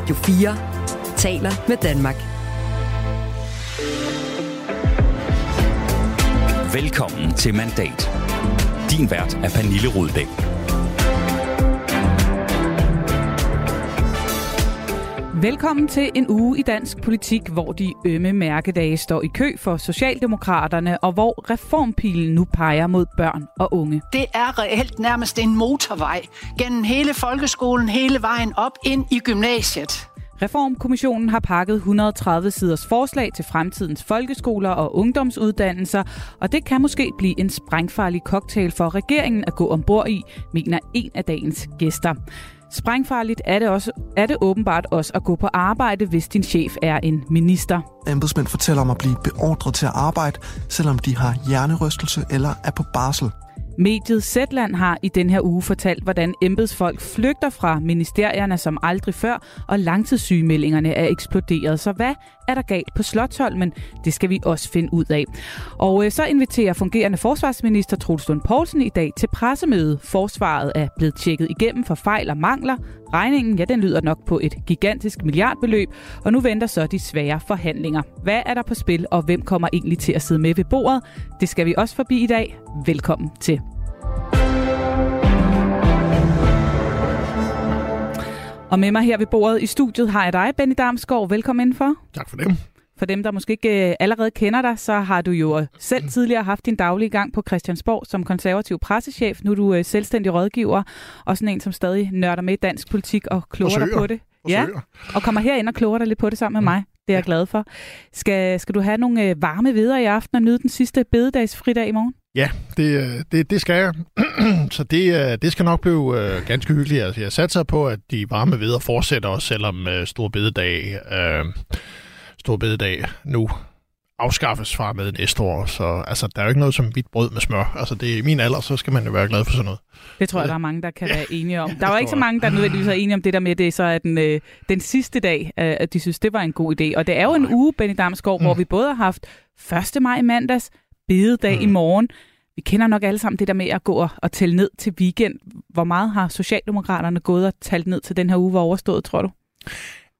Radio 4 taler med Danmark. Velkommen til Mandat. Din vært er Pernille Rudbæk. Velkommen til en uge i dansk politik, hvor de ømme mærkedage står i kø for Socialdemokraterne, og hvor reformpilen nu peger mod børn og unge. Det er reelt nærmest en motorvej gennem hele folkeskolen, hele vejen op ind i gymnasiet. Reformkommissionen har pakket 130 siders forslag til fremtidens folkeskoler og ungdomsuddannelser, og det kan måske blive en sprængfarlig cocktail for regeringen at gå ombord i, mener en af dagens gæster. Sprængfarligt er det, også, er det åbenbart også at gå på arbejde, hvis din chef er en minister. Embedsmænd fortæller om at blive beordret til at arbejde, selvom de har hjernerystelse eller er på barsel. Mediet Zetland har i den her uge fortalt, hvordan embedsfolk flygter fra ministerierne som aldrig før, og langtidssygemeldingerne er eksploderet. Så hvad er der galt på Slottholmen? Det skal vi også finde ud af. Og øh, så inviterer fungerende forsvarsminister Troels Lund Poulsen i dag til pressemøde. Forsvaret er blevet tjekket igennem for fejl og mangler. Regningen, ja, den lyder nok på et gigantisk milliardbeløb, og nu venter så de svære forhandlinger. Hvad er der på spil, og hvem kommer egentlig til at sidde med ved bordet? Det skal vi også forbi i dag. Velkommen til. Og med mig her ved bordet i studiet har jeg dig, Benny Damsgaard. Velkommen indenfor. Tak for det. For dem, der måske ikke øh, allerede kender dig, så har du jo selv tidligere haft din daglige gang på Christiansborg som konservativ pressechef. Nu er du øh, selvstændig rådgiver, og sådan en, som stadig nørder med dansk politik og kloger dig på det. Ja, og kommer herind og kloger dig lidt på det sammen med mig. Det er jeg glad for. Skal, skal du have nogle øh, varme videre i aften og nyde den sidste bededagsfridag i morgen? Ja, det, det, det skal jeg. Så det, det skal nok blive ganske hyggeligt. Altså, jeg satser på, at de varme videre fortsætter også, selvom uh, Stor Bededag, uh, Stor Bededag nu afskaffes fra med næste år. Så altså, der er jo ikke noget som hvidt brød med smør. Altså, det er i min alder, så skal man jo være glad for sådan noget. Det tror jeg, der er mange, der kan ja. være enige om. Der er jo ikke så mange, der nødvendigvis er enige om det der med, det så er den, øh, den sidste dag, øh, at de synes, det var en god idé. Og det er jo en uge, Benny Damsgaard, mm. hvor vi både har haft 1. maj mandags, bededag mm. i morgen. Vi kender nok alle sammen det der med at gå og tælle ned til weekend. Hvor meget har Socialdemokraterne gået og talt ned til den her uge var overstået, tror du?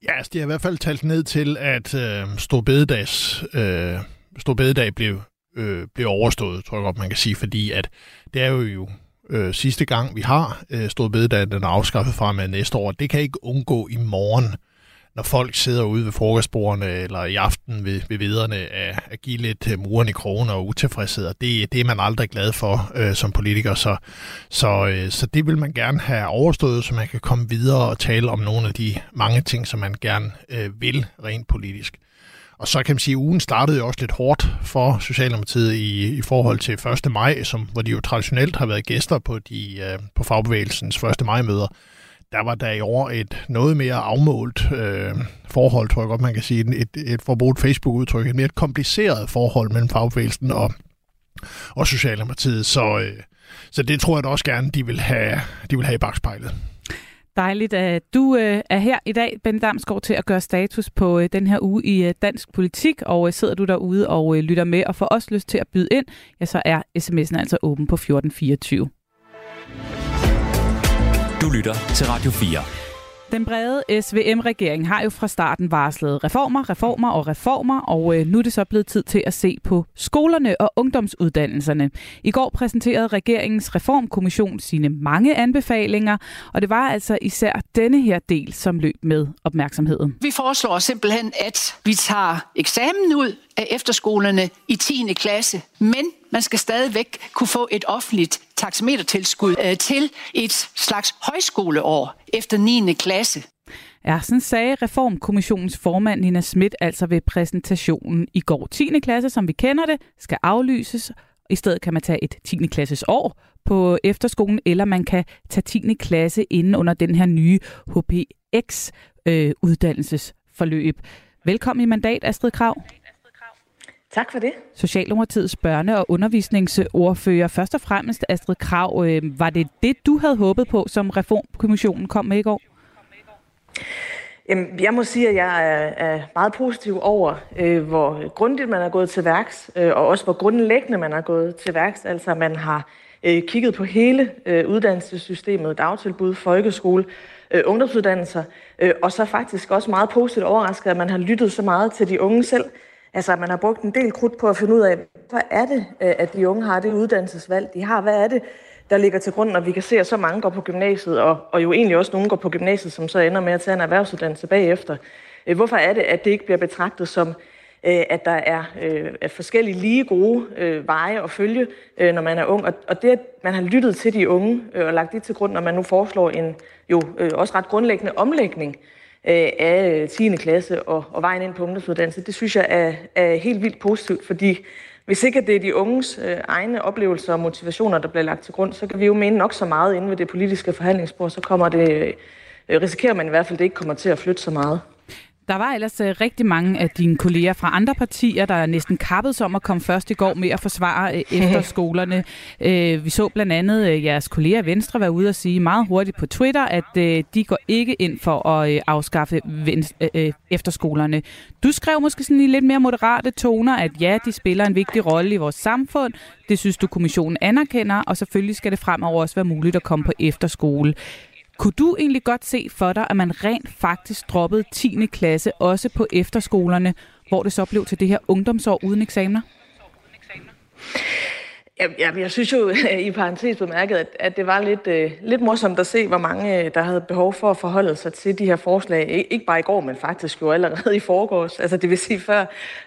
Ja, altså, de har i hvert fald talt ned til, at øh, Storbededags, øh, Storbededag blev, øh, blev overstået, tror jeg godt, man kan sige, fordi at det er jo, jo øh, sidste gang, vi har øh, Storbededag, den er afskaffet fra med næste år. Det kan ikke undgå i morgen når folk sidder ude ved frokostbordene eller i aften ved, ved vederne, at, at give lidt øh, muren i krogen og utilfredshed. Det, det er man aldrig glad for øh, som politiker, så, så, øh, så det vil man gerne have overstået, så man kan komme videre og tale om nogle af de mange ting, som man gerne øh, vil rent politisk. Og så kan man sige, at ugen startede jo også lidt hårdt for Socialdemokratiet i, i forhold til 1. maj, som, hvor de jo traditionelt har været gæster på, de, øh, på fagbevægelsens 1. maj-møder der var der i år et noget mere afmålt øh, forhold, tror jeg godt, man kan sige, et, et forbrugt Facebook-udtryk, et mere kompliceret forhold mellem fagbevægelsen og, og Socialdemokratiet. Så, øh, så det tror jeg da også gerne, de vil have, de vil have i bagspejlet. Dejligt, at du øh, er her i dag, Ben Damsgaard, til at gøre status på øh, den her uge i øh, dansk politik. Og øh, sidder du derude og øh, lytter med og får også lyst til at byde ind, ja, så er sms'en altså åben på 1424. Du lytter til Radio 4. Den brede SVM-regering har jo fra starten varslet reformer, reformer og reformer, og øh, nu er det så blevet tid til at se på skolerne og ungdomsuddannelserne. I går præsenterede regeringens reformkommission sine mange anbefalinger, og det var altså især denne her del, som løb med opmærksomheden. Vi foreslår simpelthen, at vi tager eksamen ud af efterskolerne i 10. klasse, men man skal stadigvæk kunne få et offentligt taxametertilskud øh, til et slags højskoleår efter 9. klasse. Ja, sådan sagde Reformkommissionens formand Nina Schmidt altså ved præsentationen i går. 10. klasse, som vi kender det, skal aflyses. I stedet kan man tage et 10. klasses år på efterskolen, eller man kan tage 10. klasse inden under den her nye HPX-uddannelsesforløb. Øh, Velkommen i mandat, Astrid Krav. Tak for det. Socialdemokratiets børne- og undervisningsordfører, først og fremmest Astrid Krav, øh, var det det, du havde håbet på, som Reformkommissionen kom med i går? Jamen, jeg må sige, at jeg er, meget positiv over, øh, hvor grundigt man er gået til værks, øh, og også hvor grundlæggende man er gået til værks. Altså, man har øh, kigget på hele øh, uddannelsessystemet, dagtilbud, folkeskole, øh, ungdomsuddannelser, øh, og så faktisk også meget positivt overrasket, at man har lyttet så meget til de unge selv. Altså, at man har brugt en del krudt på at finde ud af, hvad er det, øh, at de unge har det uddannelsesvalg, de har? Hvad er det, der ligger til grund, når vi kan se, at så mange går på gymnasiet, og, og jo egentlig også nogen går på gymnasiet, som så ender med at tage en erhvervsuddannelse bagefter. Øh, hvorfor er det, at det ikke bliver betragtet som, øh, at der er forskellige lige gode veje at følge, når man er ung. Og, det, at man har lyttet til de unge og lagt det til grund, når man nu foreslår en jo også ret grundlæggende omlægning Øh, af øh, 10. klasse og, og vejen ind på ungdomsuddannelse, det synes jeg er, er helt vildt positivt, fordi hvis ikke det er de unges øh, egne oplevelser og motivationer, der bliver lagt til grund, så kan vi jo mene nok så meget inde ved det politiske forhandlingsbord, så kommer det, øh, risikerer man i hvert fald, at det ikke kommer til at flytte så meget. Der var ellers uh, rigtig mange af dine kolleger fra andre partier, der næsten kappede sig om at komme først i går med at forsvare uh, efterskolerne. Uh, vi så blandt andet jeres kolleger Venstre være ude og sige meget hurtigt på Twitter, at de går ikke ind for at afskaffe efterskolerne. Du skrev måske sådan i lidt mere moderate toner, at ja, de spiller en vigtig rolle i vores samfund. Det synes du, kommissionen anerkender, og selvfølgelig skal det fremover også være muligt at komme på efterskole. Kunne du egentlig godt se for dig, at man rent faktisk droppede 10. klasse også på efterskolerne, hvor det så blev til det her ungdomsår uden eksamener? Ja, jeg synes jo i parentes bemærket, at, at det var lidt, uh, lidt morsomt at se, hvor mange øh, der havde behov for at forholde sig til de her forslag. Ikke bare i går, men faktisk jo allerede i forgårs. Altså det vil sige, før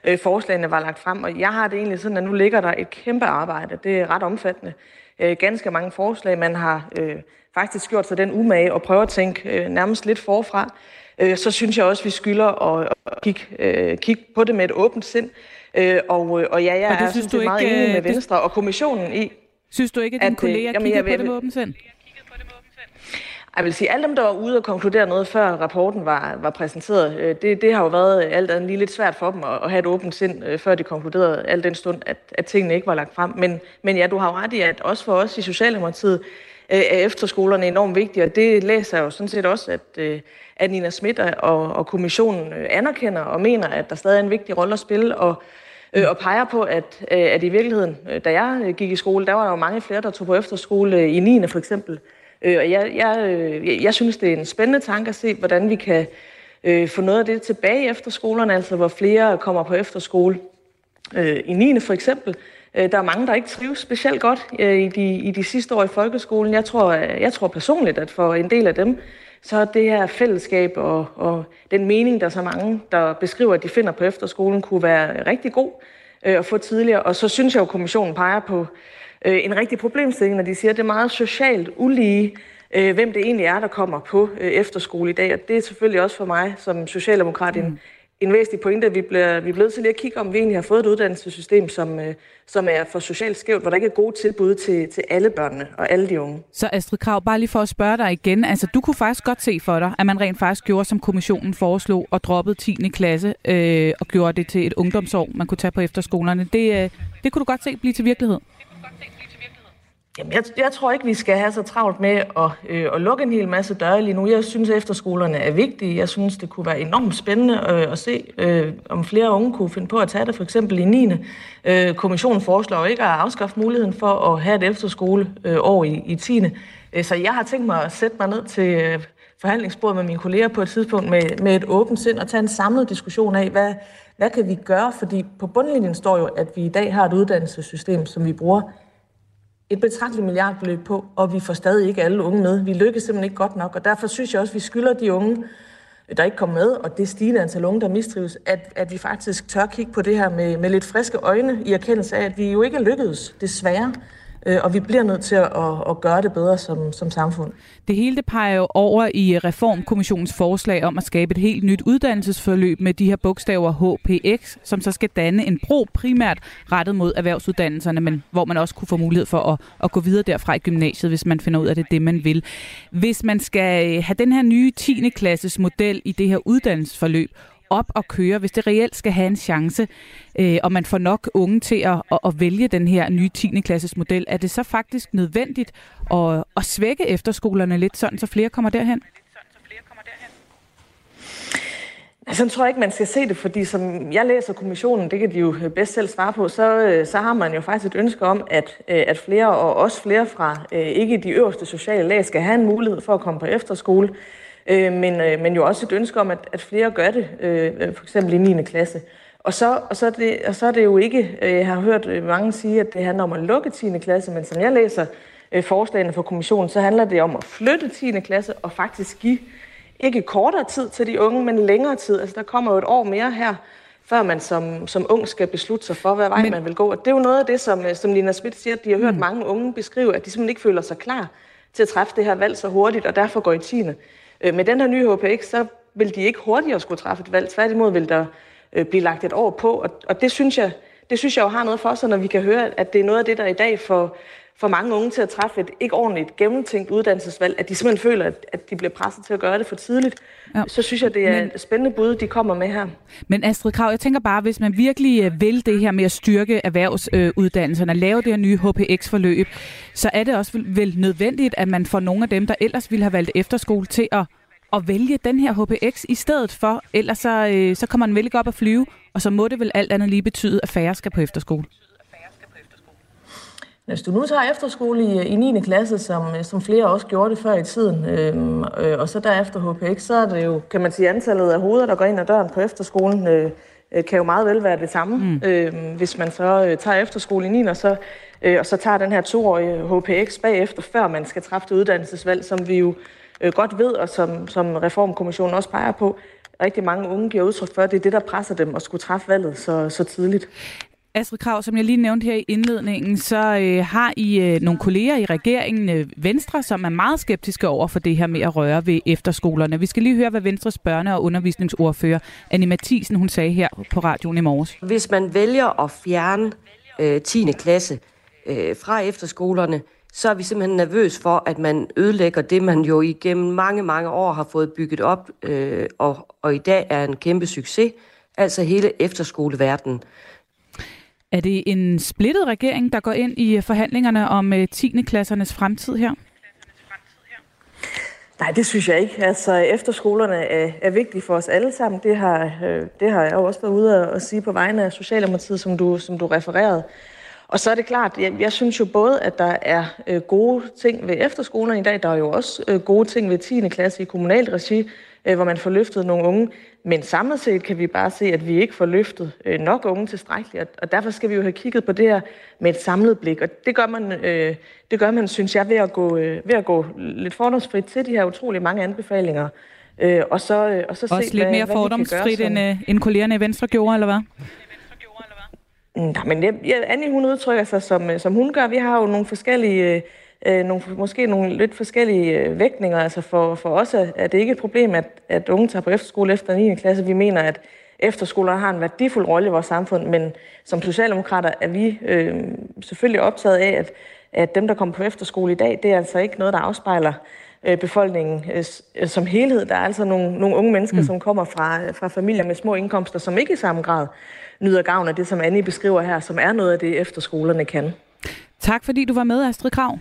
uh, forslagene var lagt frem. Og jeg har det egentlig sådan, at nu ligger der et kæmpe arbejde. Det er ret omfattende. Uh, ganske mange forslag. Man har uh, faktisk gjort sig den umage og prøve at tænke øh, nærmest lidt forfra, øh, så synes jeg også, at vi skylder at, at kigge, øh, kigge på det med et åbent sind. Øh, og, og ja, jeg og det er synes du meget ikke, enig med øh, Venstre og kommissionen i. Synes du ikke, at dine øh, kolleger jamen, kigger på det med åbent sind? Jeg vil sige, alle dem, der var ude og konkludere noget, før rapporten var, var præsenteret, øh, det, det har jo været alt andet lige lidt svært for dem at, at have et åbent sind, før de konkluderede al den stund, at, at tingene ikke var lagt frem. Men, men ja, du har jo ret i, at også for os i Socialdemokratiet, Øh, er efterskolerne enormt vigtige, og det læser jeg jo sådan set også, at, øh, at Nina Schmidt og, og kommissionen øh, anerkender og mener, at der stadig er en vigtig rolle at spille, og, øh, og peger på, at, øh, at i virkeligheden, da jeg gik i skole, der var der jo mange flere, der tog på efterskole i 9. for eksempel. Og jeg, jeg, jeg synes, det er en spændende tanke at se, hvordan vi kan få noget af det tilbage i efterskolerne, altså hvor flere kommer på efterskole i 9. for eksempel, Øh, der er mange, der ikke trives specielt godt øh, i de, i de sidste år i folkeskolen. Jeg tror, øh, jeg tror personligt, at for en del af dem, så er det her fællesskab og, og den mening, der så mange, der beskriver, at de finder på efterskolen, kunne være rigtig god øh, at få tidligere. Og så synes jeg jo, at kommissionen peger på en rigtig problemstilling, når de siger, at det er meget socialt ulige, hvem det egentlig er, der kommer på efterskole i dag. Og det er selvfølgelig også for mig som socialdemokrat en, mm en væsentlig pointe, at vi bliver, vi er blevet til lige at kigge om, vi egentlig har fået et uddannelsessystem, som, øh, som er for socialt skævt, hvor der ikke er gode tilbud til, til alle børnene og alle de unge. Så Astrid Krav, bare lige for at spørge dig igen, altså du kunne faktisk godt se for dig, at man rent faktisk gjorde, som kommissionen foreslog, og droppede 10. klasse øh, og gjorde det til et ungdomsår, man kunne tage på efterskolerne. Det, øh, det kunne du godt se blive til virkelighed? Jamen, jeg, jeg tror ikke, vi skal have så travlt med at, øh, at lukke en hel masse døre lige nu. Jeg synes, at efterskolerne er vigtige. Jeg synes, det kunne være enormt spændende øh, at se, øh, om flere unge kunne finde på at tage det, for eksempel i 9. Øh, kommissionen foreslår ikke at afskaffe muligheden for at have et efterskoleår øh, i, i 10. Øh, så jeg har tænkt mig at sætte mig ned til øh, forhandlingsbordet med mine kolleger på et tidspunkt med, med et åbent sind og tage en samlet diskussion af, hvad, hvad kan vi gøre? Fordi på bundlinjen står jo, at vi i dag har et uddannelsessystem, som vi bruger et betragteligt milliardbeløb på, og vi får stadig ikke alle unge med. Vi lykkes simpelthen ikke godt nok, og derfor synes jeg også, at vi skylder de unge, der ikke kommer med, og det stigende antal unge, der mistrives, at, at vi faktisk tør kigge på det her med, med lidt friske øjne i erkendelse af, at vi jo ikke lykkedes, desværre, Øh, og vi bliver nødt til at, at gøre det bedre som, som samfund. Det hele det peger jo over i Reformkommissionens forslag om at skabe et helt nyt uddannelsesforløb med de her bogstaver HPX, som så skal danne en bro primært rettet mod erhvervsuddannelserne, men hvor man også kunne få mulighed for at, at gå videre derfra i gymnasiet, hvis man finder ud af, at det er det, man vil. Hvis man skal have den her nye 10. klasses model i det her uddannelsesforløb, op og køre, hvis det reelt skal have en chance, øh, og man får nok unge til at, at, at vælge den her nye 10. klasses model, er det så faktisk nødvendigt at, at svække efterskolerne lidt, sådan så flere kommer derhen? Altså, tror jeg ikke, man skal se det, fordi som jeg læser kommissionen, det kan de jo bedst selv svare på, så, øh, så har man jo faktisk et ønske om, at, øh, at flere, og også flere fra øh, ikke de øverste sociale lag, skal have en mulighed for at komme på efterskole, øh, men, øh, men jo også et ønske om, at, at flere gør det, øh, for eksempel i 9. klasse. Og så, og, så er det, og så er det jo ikke, øh, jeg har hørt øh, mange sige, at det handler om at lukke 10. klasse, men som jeg læser øh, forslagene fra kommissionen, så handler det om at flytte 10. klasse og faktisk give ikke kortere tid til de unge, men længere tid. Altså der kommer jo et år mere her, før man som, som ung skal beslutte sig for, hvad vej men... man vil gå. Og det er jo noget af det, som, som Lina Schmidt siger, at de har hørt mm. mange unge beskrive, at de simpelthen ikke føler sig klar til at træffe det her valg så hurtigt, og derfor går i 10. Øh, med den her nye HPX, så vil de ikke hurtigere skulle træffe et valg. Tværtimod vil der øh, blive lagt et år på, og, og det synes jeg, det synes jeg jo har noget for sig, når vi kan høre, at det er noget af det, der i dag får, for mange unge til at træffe et ikke ordentligt gennemtænkt uddannelsesvalg, at de simpelthen føler, at, at de bliver presset til at gøre det for tidligt, ja. så synes jeg, det er men, et spændende bud, de kommer med her. Men Astrid Krav, jeg tænker bare, hvis man virkelig øh, vil det her med at styrke erhvervsuddannelserne, øh, lave det her nye HPX-forløb, så er det også vel nødvendigt, at man får nogle af dem, der ellers ville have valgt efterskole, til at at vælge den her HPX i stedet for, ellers så, øh, så kommer man vel ikke op at flyve, og så må det vel alt andet lige betyde, at færre skal på efterskole. Hvis du nu tager efterskole i, i 9. klasse, som, som flere også gjorde det før i tiden, øh, øh, og så derefter HPX, så er det jo, kan man sige, antallet af hoveder, der går ind ad døren på efterskolen, øh, øh kan jo meget vel være det samme, mm. øh, hvis man så øh, tager efterskole i 9. Og så, øh, og så tager den her toårige HPX bagefter, før man skal træffe det uddannelsesvalg, som vi jo øh, godt ved, og som, som Reformkommissionen også peger på, rigtig mange unge giver udtryk for, at det er det, der presser dem at skulle træffe valget så, så tidligt. Astrid Krav, som jeg lige nævnte her i indledningen, så øh, har I øh, nogle kolleger i regeringen, øh, Venstre, som er meget skeptiske over for det her med at røre ved efterskolerne. Vi skal lige høre, hvad Venstres børne- og undervisningsordfører Annie Mathisen, hun sagde her på radioen i morges. Hvis man vælger at fjerne øh, 10. klasse øh, fra efterskolerne, så er vi simpelthen nervøs for, at man ødelægger det, man jo igennem mange, mange år har fået bygget op, øh, og, og i dag er en kæmpe succes, altså hele efterskoleverdenen. Er det en splittet regering, der går ind i øh, forhandlingerne om øh, 10. Klassernes fremtid her? Nej, det synes jeg ikke. Altså, efterskolerne er, er vigtige for os alle sammen. Det har, øh, det har jeg jo også været ude at sige på vegne af Socialdemokratiet, som du, som du refererede. Og så er det klart, jeg, jeg synes jo både, at der er øh, gode ting ved efterskolerne i dag. Der er jo også øh, gode ting ved 10. klasse i kommunalt regi, øh, hvor man får løftet nogle unge. Men samlet set kan vi bare se, at vi ikke får løftet øh, nok unge tilstrækkeligt, og derfor skal vi jo have kigget på det her med et samlet blik. Og det gør man, øh, det gør man synes jeg, ved at, gå, øh, ved at gå lidt fordomsfrit til de her utrolig mange anbefalinger. Øh, og så, øh, og så Også se, lidt hvad, mere hvad fordomsfrit, end, øh, end kollegerne i Venstre gjorde, eller hvad? Nej, men jeg, jeg, Annie, hun udtrykker sig, som, som hun gør. Vi har jo nogle forskellige... Øh, øh, nogle, måske nogle lidt forskellige øh, vægtninger. Altså for, for os er, er det ikke et problem, at, at unge tager på efterskole efter 9. klasse. Vi mener, at efterskoler har en værdifuld rolle i vores samfund, men som socialdemokrater er vi øh, selvfølgelig optaget af, at, at dem, der kommer på efterskole i dag, det er altså ikke noget, der afspejler øh, befolkningen øh, som helhed. Der er altså nogle, nogle unge mennesker, mm. som kommer fra, fra familier med små indkomster, som ikke i samme grad nyder gavn af det, som Annie beskriver her, som er noget af det, efterskolerne kan. Tak fordi du var med, Astrid Krav.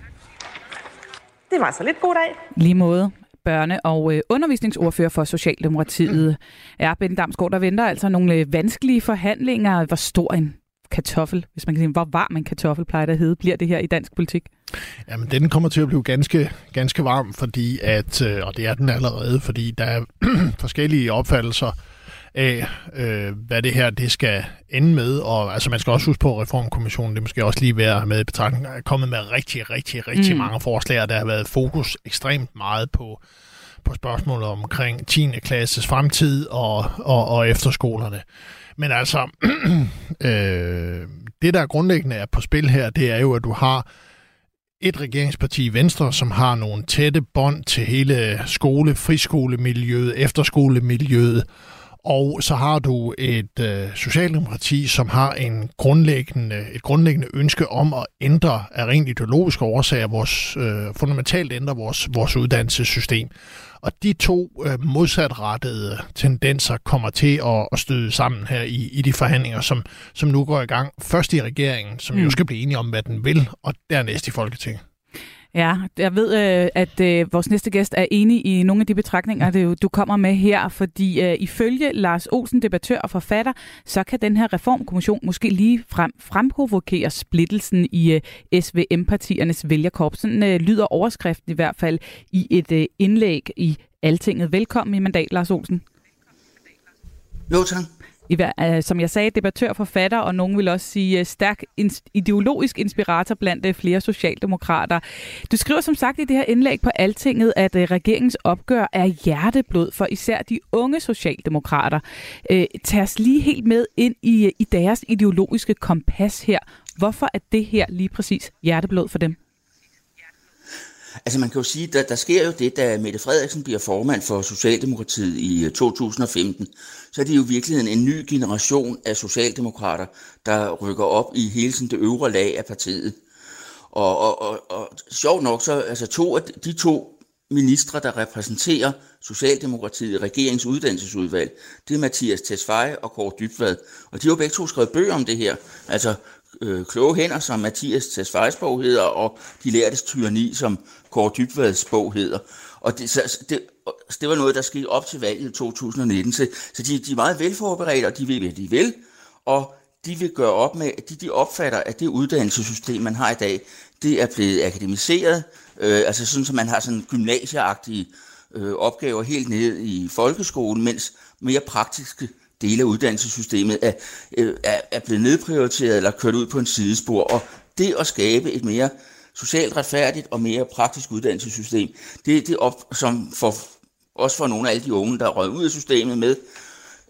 Det var så lidt god dag. Lige måde børne- og øh, undervisningsordfører for Socialdemokratiet er Ben Damsgaard. Der venter altså nogle øh, vanskelige forhandlinger. Hvor stor en kartoffel, hvis man kan sige, hvor varm en kartoffel plejer det at hedde, bliver det her i dansk politik? Jamen, den kommer til at blive ganske, ganske varm, fordi at, øh, og det er den allerede, fordi der er forskellige opfattelser af, øh, hvad det her det skal ende med. Og altså, man skal også huske på, at Reformkommissionen, det måske også lige være med i betragtning, er kommet med rigtig, rigtig, rigtig mm. mange forslag, der har været fokus ekstremt meget på, på spørgsmålet omkring 10. klasses fremtid og, og, og efterskolerne. Men altså, øh, det der grundlæggende er på spil her, det er jo, at du har et regeringsparti Venstre, som har nogle tætte bånd til hele skole, friskolemiljøet, efterskolemiljøet, og så har du et øh, socialdemokrati, som har en grundlæggende, et grundlæggende ønske om at ændre af rent ideologiske årsager, vores, øh, fundamentalt ændre vores, vores uddannelsessystem. Og de to øh, modsatrettede tendenser kommer til at, at støde sammen her i, i de forhandlinger, som, som nu går i gang. Først i regeringen, som mm. jo skal blive enige om, hvad den vil, og dernæst i Folketinget. Ja, jeg ved, øh, at øh, vores næste gæst er enig i nogle af de betragtninger, du kommer med her, fordi øh, ifølge Lars Olsen, debattør og forfatter, så kan den her reformkommission måske lige frem fremprovokere splittelsen i SVM-partiernes vælgerkorps. Sådan lyder overskriften i hvert fald i et indlæg i Altinget. Velkommen i mandat, Lars Olsen. Jo, tak i, øh, som jeg sagde, debattør, forfatter, og nogen vil også sige øh, stærk ideologisk inspirator blandt uh, flere socialdemokrater. Du skriver som sagt i det her indlæg på Altinget, at regeringens opgør er hjerteblod for især de unge socialdemokrater. Uh, tag os lige helt med ind i, i deres ideologiske kompas her. Hvorfor er det her lige præcis hjerteblod for dem? Altså man kan jo sige, der, der sker jo det, da Mette Frederiksen bliver formand for Socialdemokratiet i øh, 2015, så er det jo i virkeligheden en ny generation af socialdemokrater, der rykker op i hele sådan det øvre lag af partiet. Og, og, og, og sjovt nok, så altså to af de to ministre, der repræsenterer Socialdemokratiet i regeringens uddannelsesudvalg, det er Mathias Tesfaye og Kåre Dybvad. Og de har jo begge to skrevet bøger om det her. Altså øh, kloge hænder, som Mathias Tesfayes bog hedder, og De lærtes tyranni, som Kåre Dybvads bog hedder. Og det, så, det, det var noget, der skete op til valget i 2019. Så, så de, de er meget velforberedte, og de ved, hvad de vil. Og de vil gøre op med, de, de opfatter, at det uddannelsessystem, man har i dag, det er blevet akademiseret. Øh, altså sådan, at man har sådan gymnasieagtige øh, opgaver helt ned i folkeskolen, mens mere praktiske dele af uddannelsessystemet er, øh, er, er blevet nedprioriteret eller kørt ud på en sidespor. Og det at skabe et mere socialt retfærdigt og mere praktisk uddannelsessystem, det, det op, som for, også for nogle af alle de unge, der er røget ud af systemet med,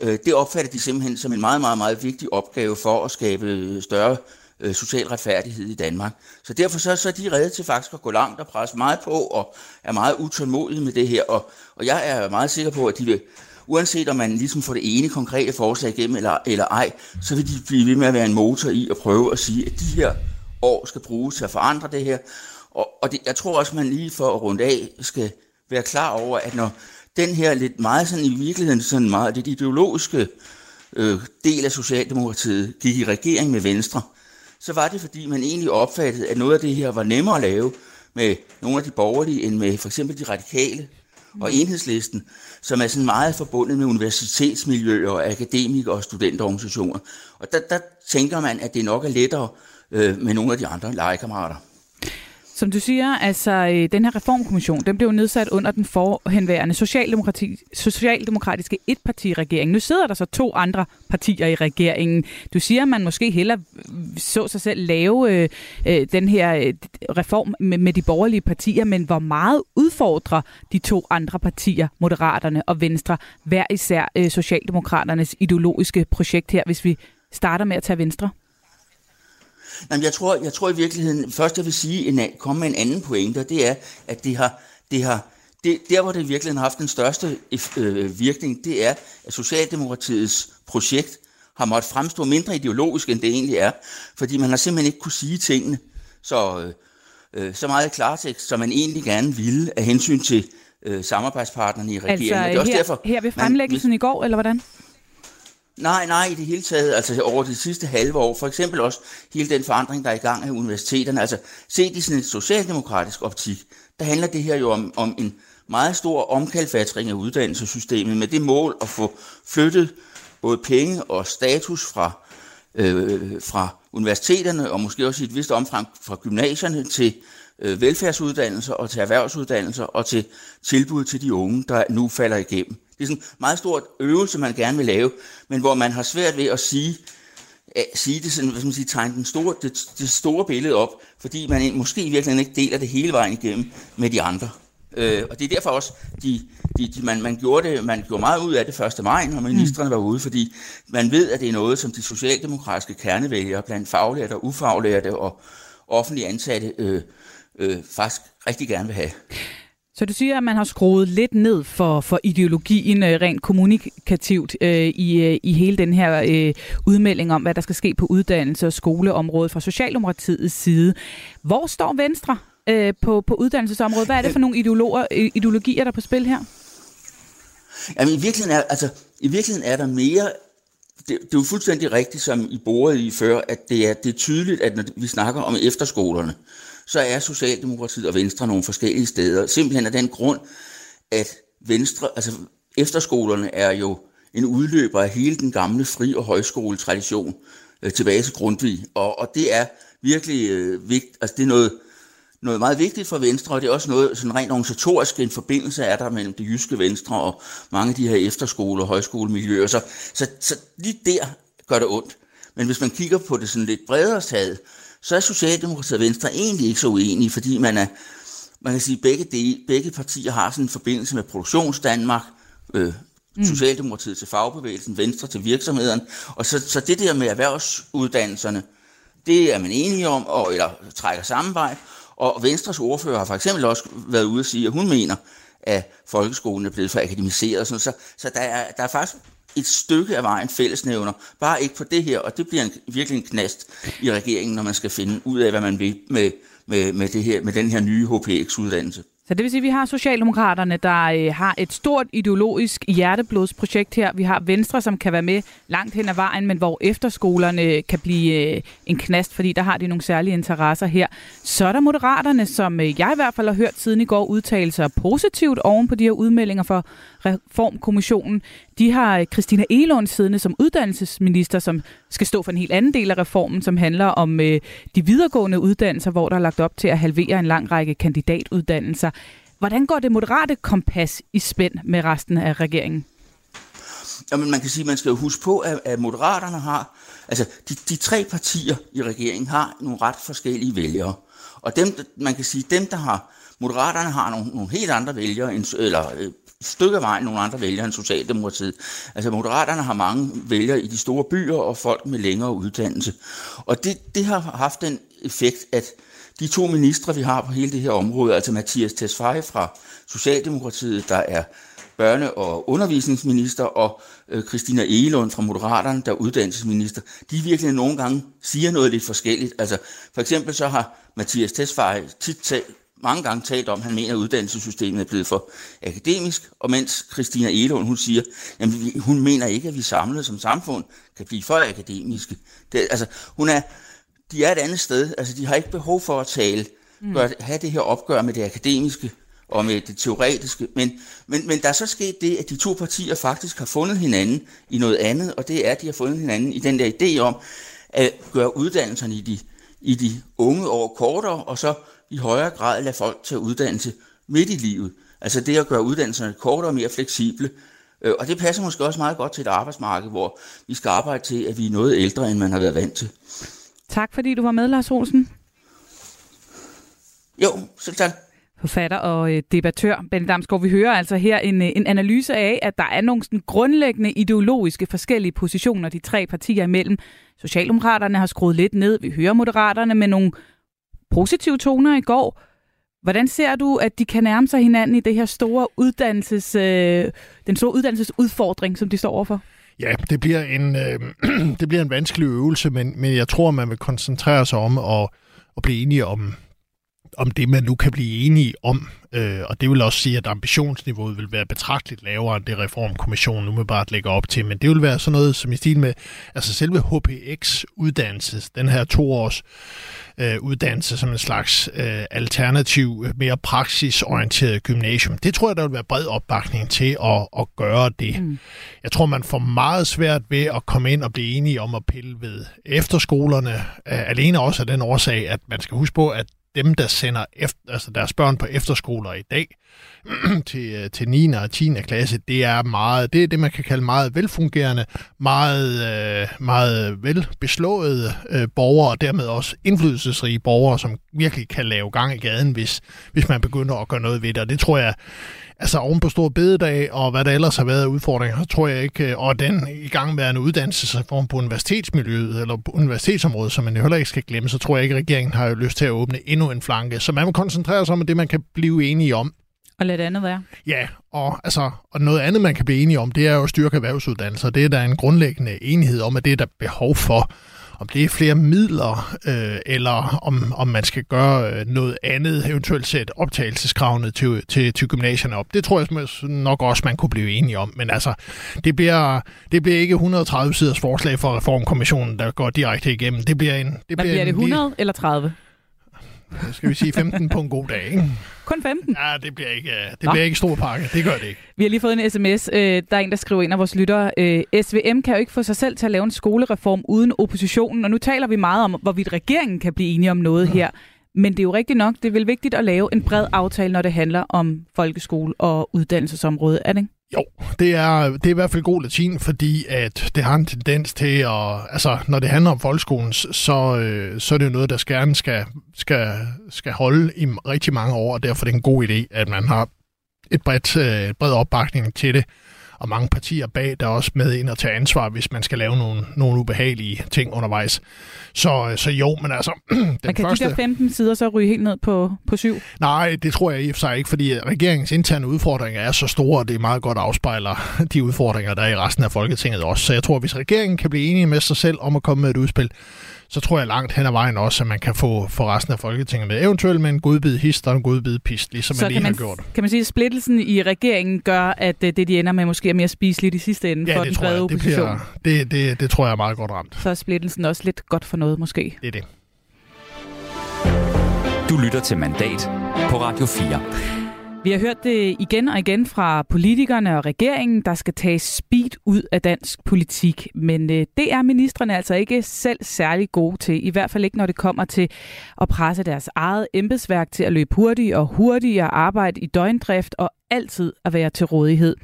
øh, det opfatter de simpelthen som en meget, meget, meget vigtig opgave for at skabe større øh, social retfærdighed i Danmark. Så derfor så, så er de redde til faktisk at gå langt og presse meget på og er meget utålmodige med det her. Og, og jeg er meget sikker på, at de vil uanset om man ligesom får det ene konkrete forslag igennem eller, eller ej, så vil de blive ved med at være en motor i at prøve at sige, at de her år skal bruges til at forandre det her. Og, og det, jeg tror også, man lige for at runde af skal være klar over, at når den her lidt meget sådan i virkeligheden sådan meget det ideologiske øh, del af Socialdemokratiet gik i regering med Venstre, så var det fordi man egentlig opfattede, at noget af det her var nemmere at lave med nogle af de borgerlige, end med for eksempel de radikale og enhedslisten, som er sådan meget forbundet med universitetsmiljøer og akademikere og studenterorganisationer. Og der, der tænker man, at det nok er lettere øh, med nogle af de andre legekammerater. Som du siger, altså øh, den her reformkommission, den blev nedsat under den forhenværende socialdemokrati, socialdemokratiske etpartiregering. Nu sidder der så to andre partier i regeringen. Du siger, at man måske hellere så sig selv lave øh, øh den her øh, reform med, med de borgerlige partier, men hvor meget udfordrer de to andre partier, Moderaterne og Venstre, hver især øh, Socialdemokraternes ideologiske projekt her, hvis vi starter med at tage Venstre? Jamen, jeg, tror, jeg tror i virkeligheden, først jeg vil sige, en, komme med en anden pointe, det er, at det har, det har det, der, hvor det virkelig har haft den største øh, virkning, det er, at Socialdemokratiets projekt har måttet fremstå mindre ideologisk, end det egentlig er, fordi man har simpelthen ikke kunne sige tingene så, øh, så meget klartekst, som man egentlig gerne ville af hensyn til øh, samarbejdspartnerne i regeringen. Altså, det er også her, derfor, her ved fremlæggelsen man, i går, eller hvordan? Nej, nej, i det hele taget, altså over de sidste halve år, for eksempel også hele den forandring, der er i gang af universiteterne, altså set i sådan en socialdemokratisk optik, der handler det her jo om, om en meget stor omkalfatring af uddannelsessystemet med det mål at få flyttet både penge og status fra, øh, fra universiteterne og måske også i et vist omfang fra gymnasierne til øh, velfærdsuddannelser og til erhvervsuddannelser og til tilbud til de unge, der nu falder igennem. Det er sådan en meget stor øvelse, man gerne vil lave, men hvor man har svært ved at sige, at sige det sådan, hvad skal man sige, tegne den store, det, det store billede op, fordi man måske i virkeligheden ikke deler det hele vejen igennem med de andre. Øh, og det er derfor også, de, de, de, man, man, gjorde det, man gjorde meget ud af det 1. maj, når ministerne var ude, fordi man ved, at det er noget, som de socialdemokratiske kernevælgere blandt faglærte og ufaglærte og offentlige ansatte øh, øh, faktisk rigtig gerne vil have. Så du siger, at man har skruet lidt ned for, for ideologien øh, rent kommunikativt øh, i, øh, i hele den her øh, udmelding om, hvad der skal ske på uddannelse- og skoleområdet fra Socialdemokratiets side. Hvor står Venstre øh, på, på uddannelsesområdet? Hvad er det for nogle ideologer, øh, ideologier, der er på spil her? Jamen, i virkeligheden er, altså, i virkeligheden er der mere det, det er jo fuldstændig rigtigt, som I borede i før, at det er, det er tydeligt, at når vi snakker om efterskolerne, så er Socialdemokratiet og Venstre nogle forskellige steder. Simpelthen af den grund, at Venstre, altså efterskolerne er jo en udløber af hele den gamle fri- og højskoletradition øh, tilbage til Grundtvig. Og, og det er virkelig øh, vigtigt, altså det er noget, noget meget vigtigt for Venstre, og det er også noget sådan rent organisatorisk, en forbindelse er der mellem det jyske Venstre og mange af de her efterskole- og højskolemiljøer. Så, så, så lige der gør det ondt. Men hvis man kigger på det sådan lidt bredere taget, så er Socialdemokratiet og Venstre egentlig ikke så uenige, fordi man er, man kan sige, begge, de, begge partier har sådan en forbindelse med Produktionsdanmark, øh, mm. Socialdemokratiet til fagbevægelsen, Venstre til virksomhederne, og så, så det der med erhvervsuddannelserne, det er man enige om, og, eller trækker samme vej, og Venstres ordfører har for eksempel også været ude at sige, at hun mener, at folkeskolen er blevet for akademiseret. Sådan, så, så der, er, der er faktisk et stykke af vejen fællesnævner, bare ikke på det her, og det bliver en, virkelig en knast i regeringen, når man skal finde ud af, hvad man vil med, med, med, det her, med den her nye HPX-uddannelse. Så det vil sige, at vi har Socialdemokraterne, der øh, har et stort ideologisk hjerteblodsprojekt her. Vi har Venstre, som kan være med langt hen ad vejen, men hvor efterskolerne kan blive øh, en knast, fordi der har de nogle særlige interesser her. Så er der Moderaterne, som øh, jeg i hvert fald har hørt siden i går udtale sig positivt oven på de her udmeldinger for Reformkommissionen. De har øh, Christina Elund siddende som uddannelsesminister, som skal stå for en helt anden del af reformen, som handler om øh, de videregående uddannelser, hvor der er lagt op til at halvere en lang række kandidatuddannelser. Hvordan går det moderate kompas i spænd med resten af regeringen? Jamen, man kan sige, at man skal jo huske på, at, at Moderaterne har, altså de, de tre partier i regeringen har nogle ret forskellige vælgere. Og dem, man kan sige, dem, der har, Moderaterne har nogle, nogle helt andre vælgere, end, eller øh, stykke af vejen nogle andre vælgere end Socialdemokratiet. Altså Moderaterne har mange vælgere i de store byer og folk med længere uddannelse. Og det, det har haft den effekt, at de to ministre, vi har på hele det her område, altså Mathias Tesfaye fra Socialdemokratiet, der er børne- og undervisningsminister, og øh, Christina Egelund fra Moderaterne, der er uddannelsesminister, de virkelig nogle gange siger noget lidt forskelligt. Altså, for eksempel så har Mathias Tesfaye tit mange gange talt om, at han mener, at uddannelsessystemet er blevet for akademisk, og mens Christina Elund, hun siger, at hun mener ikke, at vi samlet som samfund kan blive for akademiske. Det, altså, hun er, de er et andet sted. Altså, de har ikke behov for at tale, mm. gøre, have det her opgør med det akademiske og med det teoretiske. Men, men, men der er så sket det, at de to partier faktisk har fundet hinanden i noget andet, og det er, at de har fundet hinanden i den der idé om at gøre uddannelserne i de, i de unge år kortere, og så i højere grad lade folk tage uddannelse midt i livet. Altså det at gøre uddannelserne kortere og mere fleksible. Øh, og det passer måske også meget godt til et arbejdsmarked, hvor vi skal arbejde til, at vi er noget ældre, end man har været vant til. Tak fordi du var med, Lars Olsen. Jo, selv tak. Forfatter og øh, debattør Ben Damsgaard, vi hører altså her en, øh, en analyse af, at der er nogle sådan grundlæggende ideologiske forskellige positioner de tre partier imellem. Socialdemokraterne har skruet lidt ned, vi hører moderaterne med nogle positive toner i går. Hvordan ser du, at de kan nærme sig hinanden i det her store uddannelses, øh, den store uddannelsesudfordring, som de står overfor? Ja, det bliver en, øh, det bliver en vanskelig øvelse, men, men jeg tror, man vil koncentrere sig om at, at blive enige om, om det, man nu kan blive enige om. Øh, og det vil også sige, at ambitionsniveauet vil være betragteligt lavere end det reformkommissionen nu med op til. Men det vil være sådan noget som i stil med, altså selve HPX-uddannelses, den her toårs øh, uddannelse som en slags øh, alternativ, mere praksisorienteret gymnasium. Det tror jeg, der vil være bred opbakning til at, at gøre det. Mm. Jeg tror, man får meget svært ved at komme ind og blive enige om at pille ved efterskolerne, øh, alene også af den årsag, at man skal huske på, at dem, der sender efter, altså deres børn på efterskoler i dag til, øh, til 9. og 10. klasse, det er meget, det er det, man kan kalde meget velfungerende, meget, øh, meget velbeslåede øh, borgere, og dermed også indflydelsesrige borgere, som virkelig kan lave gang i gaden, hvis, hvis man begynder at gøre noget ved det. Og det tror jeg, altså oven på stor bededag, og hvad der ellers har været af udfordringer, tror jeg ikke, og den i gang med en uddannelsesreform på universitetsmiljøet, eller på universitetsområdet, som man jo heller ikke skal glemme, så tror jeg ikke, at regeringen har jo lyst til at åbne endnu en flanke. Så man må koncentrere sig om det, man kan blive enige om. Og lidt andet være. Ja, og, altså, og noget andet, man kan blive enige om, det er jo at styrke erhvervsuddannelser. Det er der en grundlæggende enighed om, at det er der behov for om det er flere midler, øh, eller om, om man skal gøre øh, noget andet, eventuelt sætte optagelseskravene til, til, til gymnasierne op. Det tror jeg nok også, man kunne blive enige om. Men altså, det bliver, det bliver ikke 130 siders forslag fra Reformkommissionen, der går direkte igennem. Det bliver en... Det Hvad bliver, bliver det, 100 en, eller 30? Skal vi sige 15 på en god dag, ikke? Kun 15? Ja, det bliver ikke, øh, det bliver ikke stor pakke. Det gør det ikke. Vi har lige fået en sms. Øh, der er en, der skriver ind af vores lyttere. Øh, SVM kan jo ikke få sig selv til at lave en skolereform uden oppositionen. Og nu taler vi meget om, hvorvidt regeringen kan blive enige om noget her. Men det er jo rigtigt nok, det er vel vigtigt at lave en bred aftale, når det handler om folkeskole og uddannelsesområdet, er det ikke? Jo, det er, det er i hvert fald god latin, fordi at det har en tendens til at... Altså, når det handler om folkeskolen, så, øh, så er det jo noget, der gerne skal, skal, skal holde i rigtig mange år, og derfor er det en god idé, at man har et bredt, øh, bred opbakning til det og mange partier bag, der er også med ind og tage ansvar, hvis man skal lave nogle, nogle ubehagelige ting undervejs. Så, så jo, men altså... den man kan første... de der 15 sider så ryge helt ned på, på syv? Nej, det tror jeg i og for sig ikke, fordi regeringens interne udfordringer er så store, og det er meget godt afspejler de udfordringer, der er i resten af Folketinget også. Så jeg tror, hvis regeringen kan blive enige med sig selv om at komme med et udspil, så tror jeg langt hen ad vejen også, at man kan få for resten af Folketinget med. Eventuelt med en godbid hist og en godbid pist, ligesom så man lige man, har gjort. Kan man sige, at splittelsen i regeringen gør, at det, de ender med måske er mere spiseligt i sidste ende ja, for den brede opposition? Det, bliver, det, det, det tror jeg er meget godt ramt. Så er splittelsen også lidt godt for noget måske? Det er det. Du lytter til Mandat på Radio 4. Vi har hørt det igen og igen fra politikerne og regeringen, der skal tage speed ud af dansk politik. Men øh, det er ministerne altså ikke selv særlig gode til. I hvert fald ikke, når det kommer til at presse deres eget embedsværk til at løbe hurtigt og hurtigere arbejde i døgndrift og altid at være til rådighed.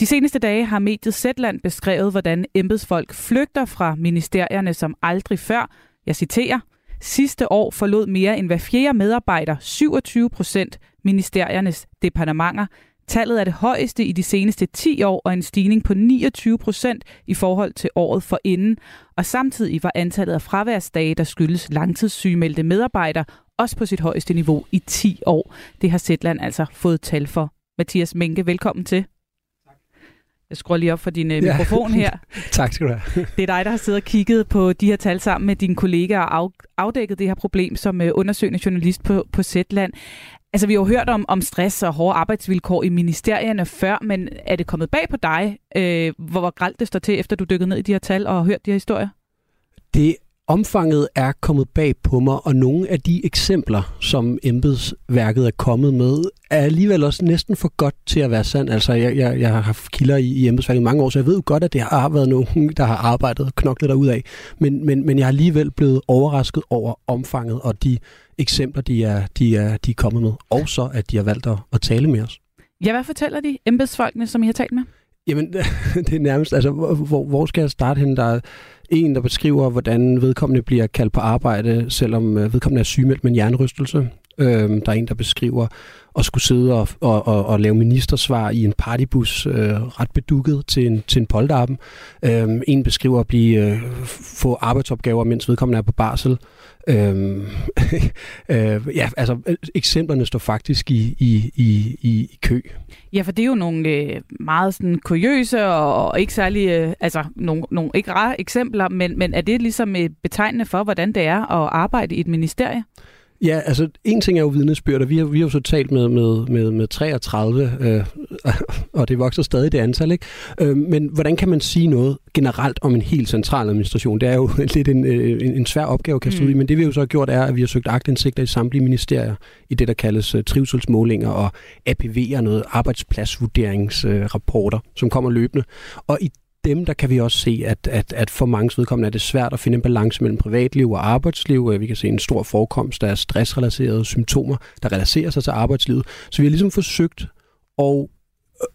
De seneste dage har mediet Zetland beskrevet, hvordan embedsfolk flygter fra ministerierne som aldrig før. Jeg citerer. Sidste år forlod mere end hver fjerde medarbejder, 27 procent, ministeriernes departementer. Tallet er det højeste i de seneste 10 år og en stigning på 29 procent i forhold til året for inden. Og samtidig var antallet af fraværsdage, der skyldes langtidssygemeldte medarbejdere, også på sit højeste niveau i 10 år. Det har Zetland altså fået tal for. Mathias Menke, velkommen til. Jeg skruer lige op for din øh, mikrofon her. tak skal du have. Det er dig, der har siddet og kigget på de her tal sammen med dine kollegaer og afdækket det her problem som øh, undersøgende journalist på, på Zetland. Altså, vi har jo hørt om, om stress og hårde arbejdsvilkår i ministerierne før, men er det kommet bag på dig, øh, hvor, hvor gralt det står til, efter du dykkede ned i de her tal og hørt de her historier? Det omfanget er kommet bag på mig, og nogle af de eksempler, som embedsværket er kommet med, er alligevel også næsten for godt til at være sand. Altså, jeg, jeg, jeg har haft kilder i, i embedsværket i mange år, så jeg ved jo godt, at det har været nogen, der har arbejdet og knoklet derud af. Men, men, men jeg har alligevel blevet overrasket over omfanget og de eksempler, de er, de er, de er kommet med. Og så, at de har valgt at, at tale med os. Ja, hvad fortæller de embedsfolkene, som I har talt med? Jamen, det er nærmest, altså, hvor, hvor skal jeg starte hen? Der er en, der beskriver, hvordan vedkommende bliver kaldt på arbejde, selvom øh, vedkommende er sygemeldt med en hjernerystelse. Øhm, der er en, der beskriver at skulle sidde og, og, og, og lave ministersvar i en partybus øh, ret bedukket til en, til en polterappen. Øhm, en beskriver at blive, øh, få arbejdsopgaver, mens vedkommende er på barsel. Øhm, øh, ja, altså øh, eksemplerne står faktisk i, i, i, i kø. Ja, for det er jo nogle øh, meget sådan kuriøse og, og ikke særlig, øh, altså nogle, nogle ikke rare eksempler, men, men er det ligesom øh, betegnende for, hvordan det er at arbejde i et ministerie? Ja, altså en ting er jo vidnesbyrd, og vi har, vi har jo så talt med, med, med, med 33, øh, og det vokser stadig det antal, ikke? Øh, men hvordan kan man sige noget generelt om en helt central administration? Det er jo lidt en, øh, en, en svær opgave at kaste mm. ud i, men det vi jo så har gjort er, at vi har søgt agtindsigter i samtlige ministerier i det, der kaldes uh, trivselsmålinger og APV'er, noget arbejdspladsvurderingsrapporter, uh, som kommer løbende. Og i dem, der kan vi også se, at, at, at for mange vedkommende er det svært at finde en balance mellem privatliv og arbejdsliv. Øh, vi kan se en stor forekomst af stressrelaterede symptomer, der relaterer sig til arbejdslivet. Så vi har ligesom forsøgt at øh,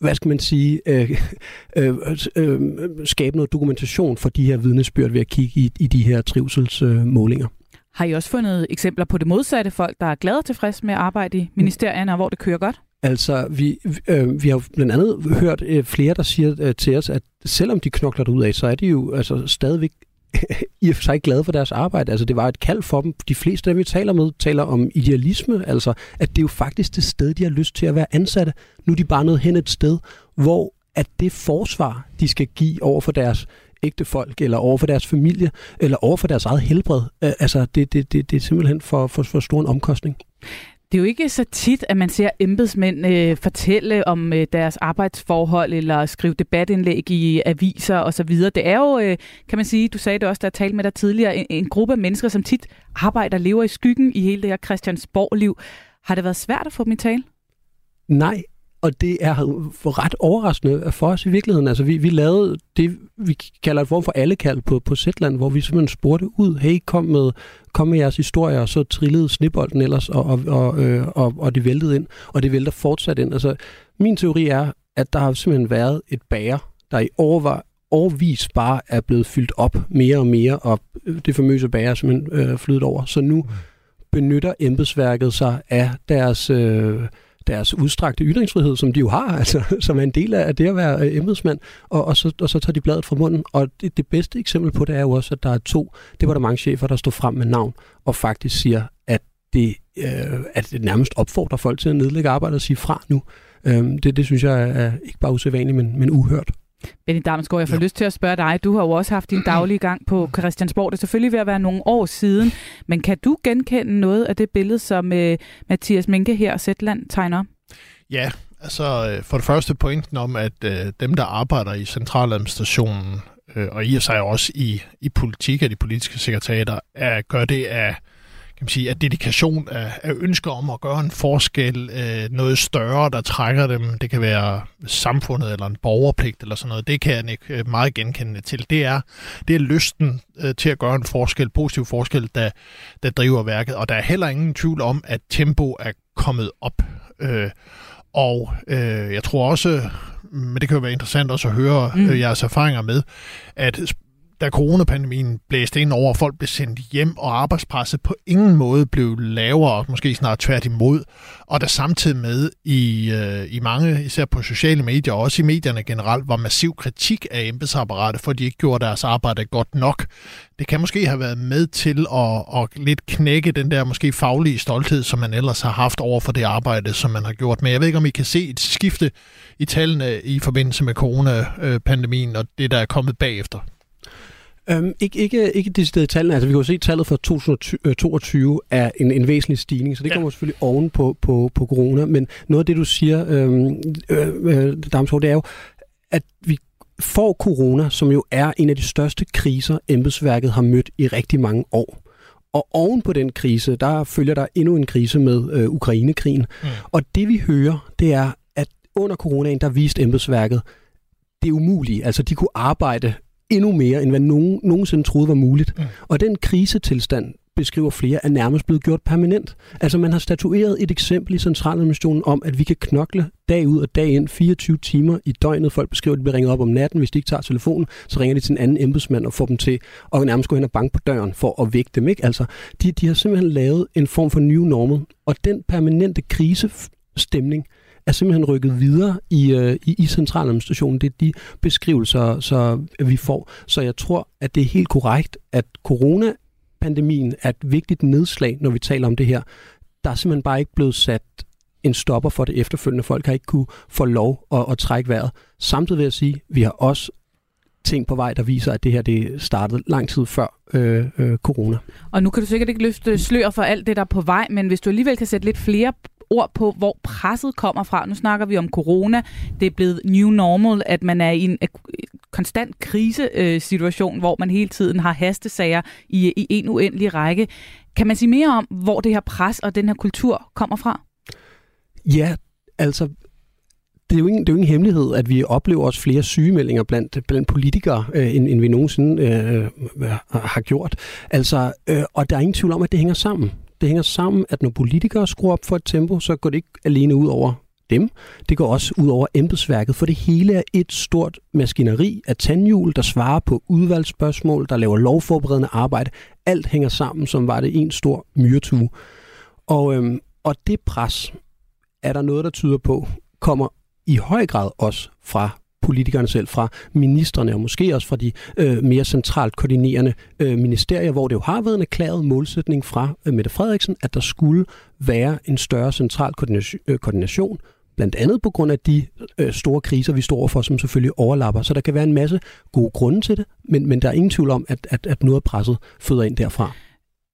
hvad skal man sige, øh, øh, øh, skabe noget dokumentation for de her vidnesbyrd ved at kigge i, i de her trivselsmålinger. Har I også fundet eksempler på det modsatte folk, der er glade og tilfredse med at arbejde i ministerierne, og hvor det kører godt? Altså, vi, øh, vi har blandt andet hørt øh, flere, der siger øh, til os, at selvom de knokler det ud af, så er de jo altså, stadigvæk i og for sig glade for deres arbejde. Altså, det var et kald for dem. De fleste, der vi taler med, taler om idealisme, altså, at det er jo faktisk det sted, de har lyst til at være ansatte. Nu er de bare nået hen et sted, hvor at det forsvar, de skal give over for deres ægte folk, eller over for deres familie, eller over for deres eget helbred, øh, altså, det, det, det, det er simpelthen for, for, for stor en omkostning. Det er jo ikke så tit, at man ser embedsmænd øh, fortælle om øh, deres arbejdsforhold eller skrive debatindlæg i aviser osv. Det er jo, øh, kan man sige, du sagde det også, da jeg talte med dig tidligere, en, en gruppe af mennesker, som tit arbejder og lever i skyggen i hele det her Christiansborg-liv. Har det været svært at få dem i tale? Nej, og det er ret overraskende for os i virkeligheden. Altså, vi, vi lavede det, vi kalder et form for allekald på, på Zetland, hvor vi simpelthen spurgte ud, hey, kom med, kom med jeres historier, og så trillede snibolden ellers, og, og, og, øh, og, og det væltede ind, og det vælter fortsat ind. Altså, min teori er, at der har simpelthen været et bager, der i overvej, overvis bare er blevet fyldt op mere og mere, og det famøse bager er simpelthen øh, flyttet over. Så nu mm. benytter embedsværket sig af deres... Øh, deres udstrakte ytringsfrihed, som de jo har, altså, som er en del af det at være øh, embedsmand, og, og, så, og så tager de bladet fra munden. Og det, det bedste eksempel på det er jo også, at der er to departementchefer, der står frem med navn, og faktisk siger, at det, øh, at det nærmest opfordrer folk til at nedlægge arbejdet og sige fra nu. Øh, det, det synes jeg er ikke bare usædvanligt, men, men uhørt. Benny Damsgaard, jeg får ja. lyst til at spørge dig. Du har jo også haft din daglige gang på Christiansborg. Det er selvfølgelig ved at være nogle år siden. Men kan du genkende noget af det billede, som uh, Mathias Minke her og Sætland tegner? Ja, altså øh, for det første pointen om, at uh, dem, der arbejder i centraladministrationen, uh, og i og sig også i, i politik af de politiske sekretariater, er, gør det af kan man sige, af dedikation, af, af ønsker om at gøre en forskel, øh, noget større, der trækker dem. Det kan være samfundet eller en borgerpligt eller sådan noget. Det kan jeg ikke øh, meget genkende til. Det er, det er lysten øh, til at gøre en forskel, positiv forskel, der, der driver værket. Og der er heller ingen tvivl om, at tempo er kommet op. Øh, og øh, jeg tror også, men det kan jo være interessant også at høre mm. øh, jeres erfaringer med, at da coronapandemien blæste ind over, folk blev sendt hjem, og arbejdspresset på ingen måde blev lavere, måske snart tværtimod, og der samtidig med i, øh, i mange, især på sociale medier, og også i medierne generelt, var massiv kritik af embedsapparatet, for de ikke gjorde deres arbejde godt nok. Det kan måske have været med til at, at lidt knække den der måske faglige stolthed, som man ellers har haft over for det arbejde, som man har gjort. Men jeg ved ikke, om I kan se et skifte i tallene i forbindelse med coronapandemien og det, der er kommet bagefter. Øhm, ikke, ikke, ikke sted tallene. Altså, vi kan jo se, at tallet for 2022 er en, en væsentlig stigning, så det ja. kommer selvfølgelig oven på, på, på corona. Men noget af det, du siger, øhm, øh, øh, Damsgaard, det er jo, at vi får corona, som jo er en af de største kriser, embedsværket har mødt i rigtig mange år. Og oven på den krise, der følger der endnu en krise med øh, Ukrainekrigen. Mm. Og det vi hører, det er, at under coronaen, der viste embedsværket, det er umuligt. Altså, de kunne arbejde endnu mere, end hvad nogen nogensinde troede var muligt. Mm. Og den krisetilstand, beskriver flere, er nærmest blevet gjort permanent. Altså man har statueret et eksempel i centraladministrationen om, at vi kan knokle dag ud og dag ind, 24 timer i døgnet. Folk beskriver, at de bliver ringet op om natten. Hvis de ikke tager telefonen, så ringer de til en anden embedsmand og får dem til at nærmest gå hen og banke på døren for at vække dem. Ikke? Altså, de, de har simpelthen lavet en form for new normal. Og den permanente krisestemning, er simpelthen rykket videre i, øh, i, i centraladministrationen. Det er de beskrivelser, så vi får. Så jeg tror, at det er helt korrekt, at coronapandemien er et vigtigt nedslag, når vi taler om det her. Der er simpelthen bare ikke blevet sat en stopper for det efterfølgende. Folk har ikke kunne få lov at, at trække vejret. Samtidig vil jeg sige, at vi har også ting på vej, der viser, at det her det startede lang tid før øh, øh, corona. Og nu kan du sikkert ikke løfte slør for alt det, der er på vej, men hvis du alligevel kan sætte lidt flere ord på, hvor presset kommer fra. Nu snakker vi om corona. Det er blevet new normal, at man er i en konstant krisesituation, hvor man hele tiden har hastesager i, i en uendelig række. Kan man sige mere om, hvor det her pres og den her kultur kommer fra? Ja, altså det er, jo ingen, det er jo ingen hemmelighed, at vi oplever også flere sygemeldinger blandt, blandt politikere, øh, end, end vi nogensinde øh, øh har gjort. Altså, øh, og der er ingen tvivl om, at det hænger sammen det hænger sammen, at når politikere skruer op for et tempo, så går det ikke alene ud over dem. Det går også ud over embedsværket, for det hele er et stort maskineri af tandhjul, der svarer på udvalgsspørgsmål, der laver lovforberedende arbejde. Alt hænger sammen, som var det en stor myretue. Og, øhm, og det pres, er der noget, der tyder på, kommer i høj grad også fra politikerne selv, fra ministerne og måske også fra de øh, mere centralt koordinerende øh, ministerier, hvor det jo har været en erklæret målsætning fra øh, Mette Frederiksen, at der skulle være en større central koordination, øh, koordination blandt andet på grund af de øh, store kriser, vi står for, som selvfølgelig overlapper. Så der kan være en masse gode grunde til det, men, men der er ingen tvivl om, at, at, at noget af presset føder ind derfra.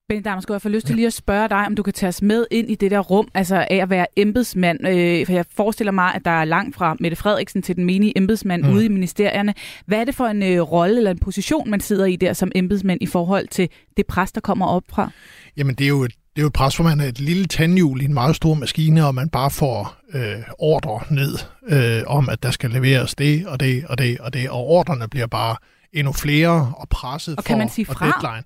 Benny Damsgaard, jeg får lyst til lige at spørge dig, om du kan tage os med ind i det der rum, altså af at være embedsmand. Øh, for jeg forestiller mig, at der er langt fra Mette Frederiksen til den menige embedsmand mm. ude i ministerierne. Hvad er det for en øh, rolle eller en position, man sidder i der som embedsmand i forhold til det pres, der kommer op fra? Jamen, det er jo et, det er jo et pres, hvor man er et lille tandhjul i en meget stor maskine, og man bare får øh, ordre ned øh, om, at der skal leveres det og det og det og det, og ordrene bliver bare endnu flere og presset og kan for man sige fra? deadline.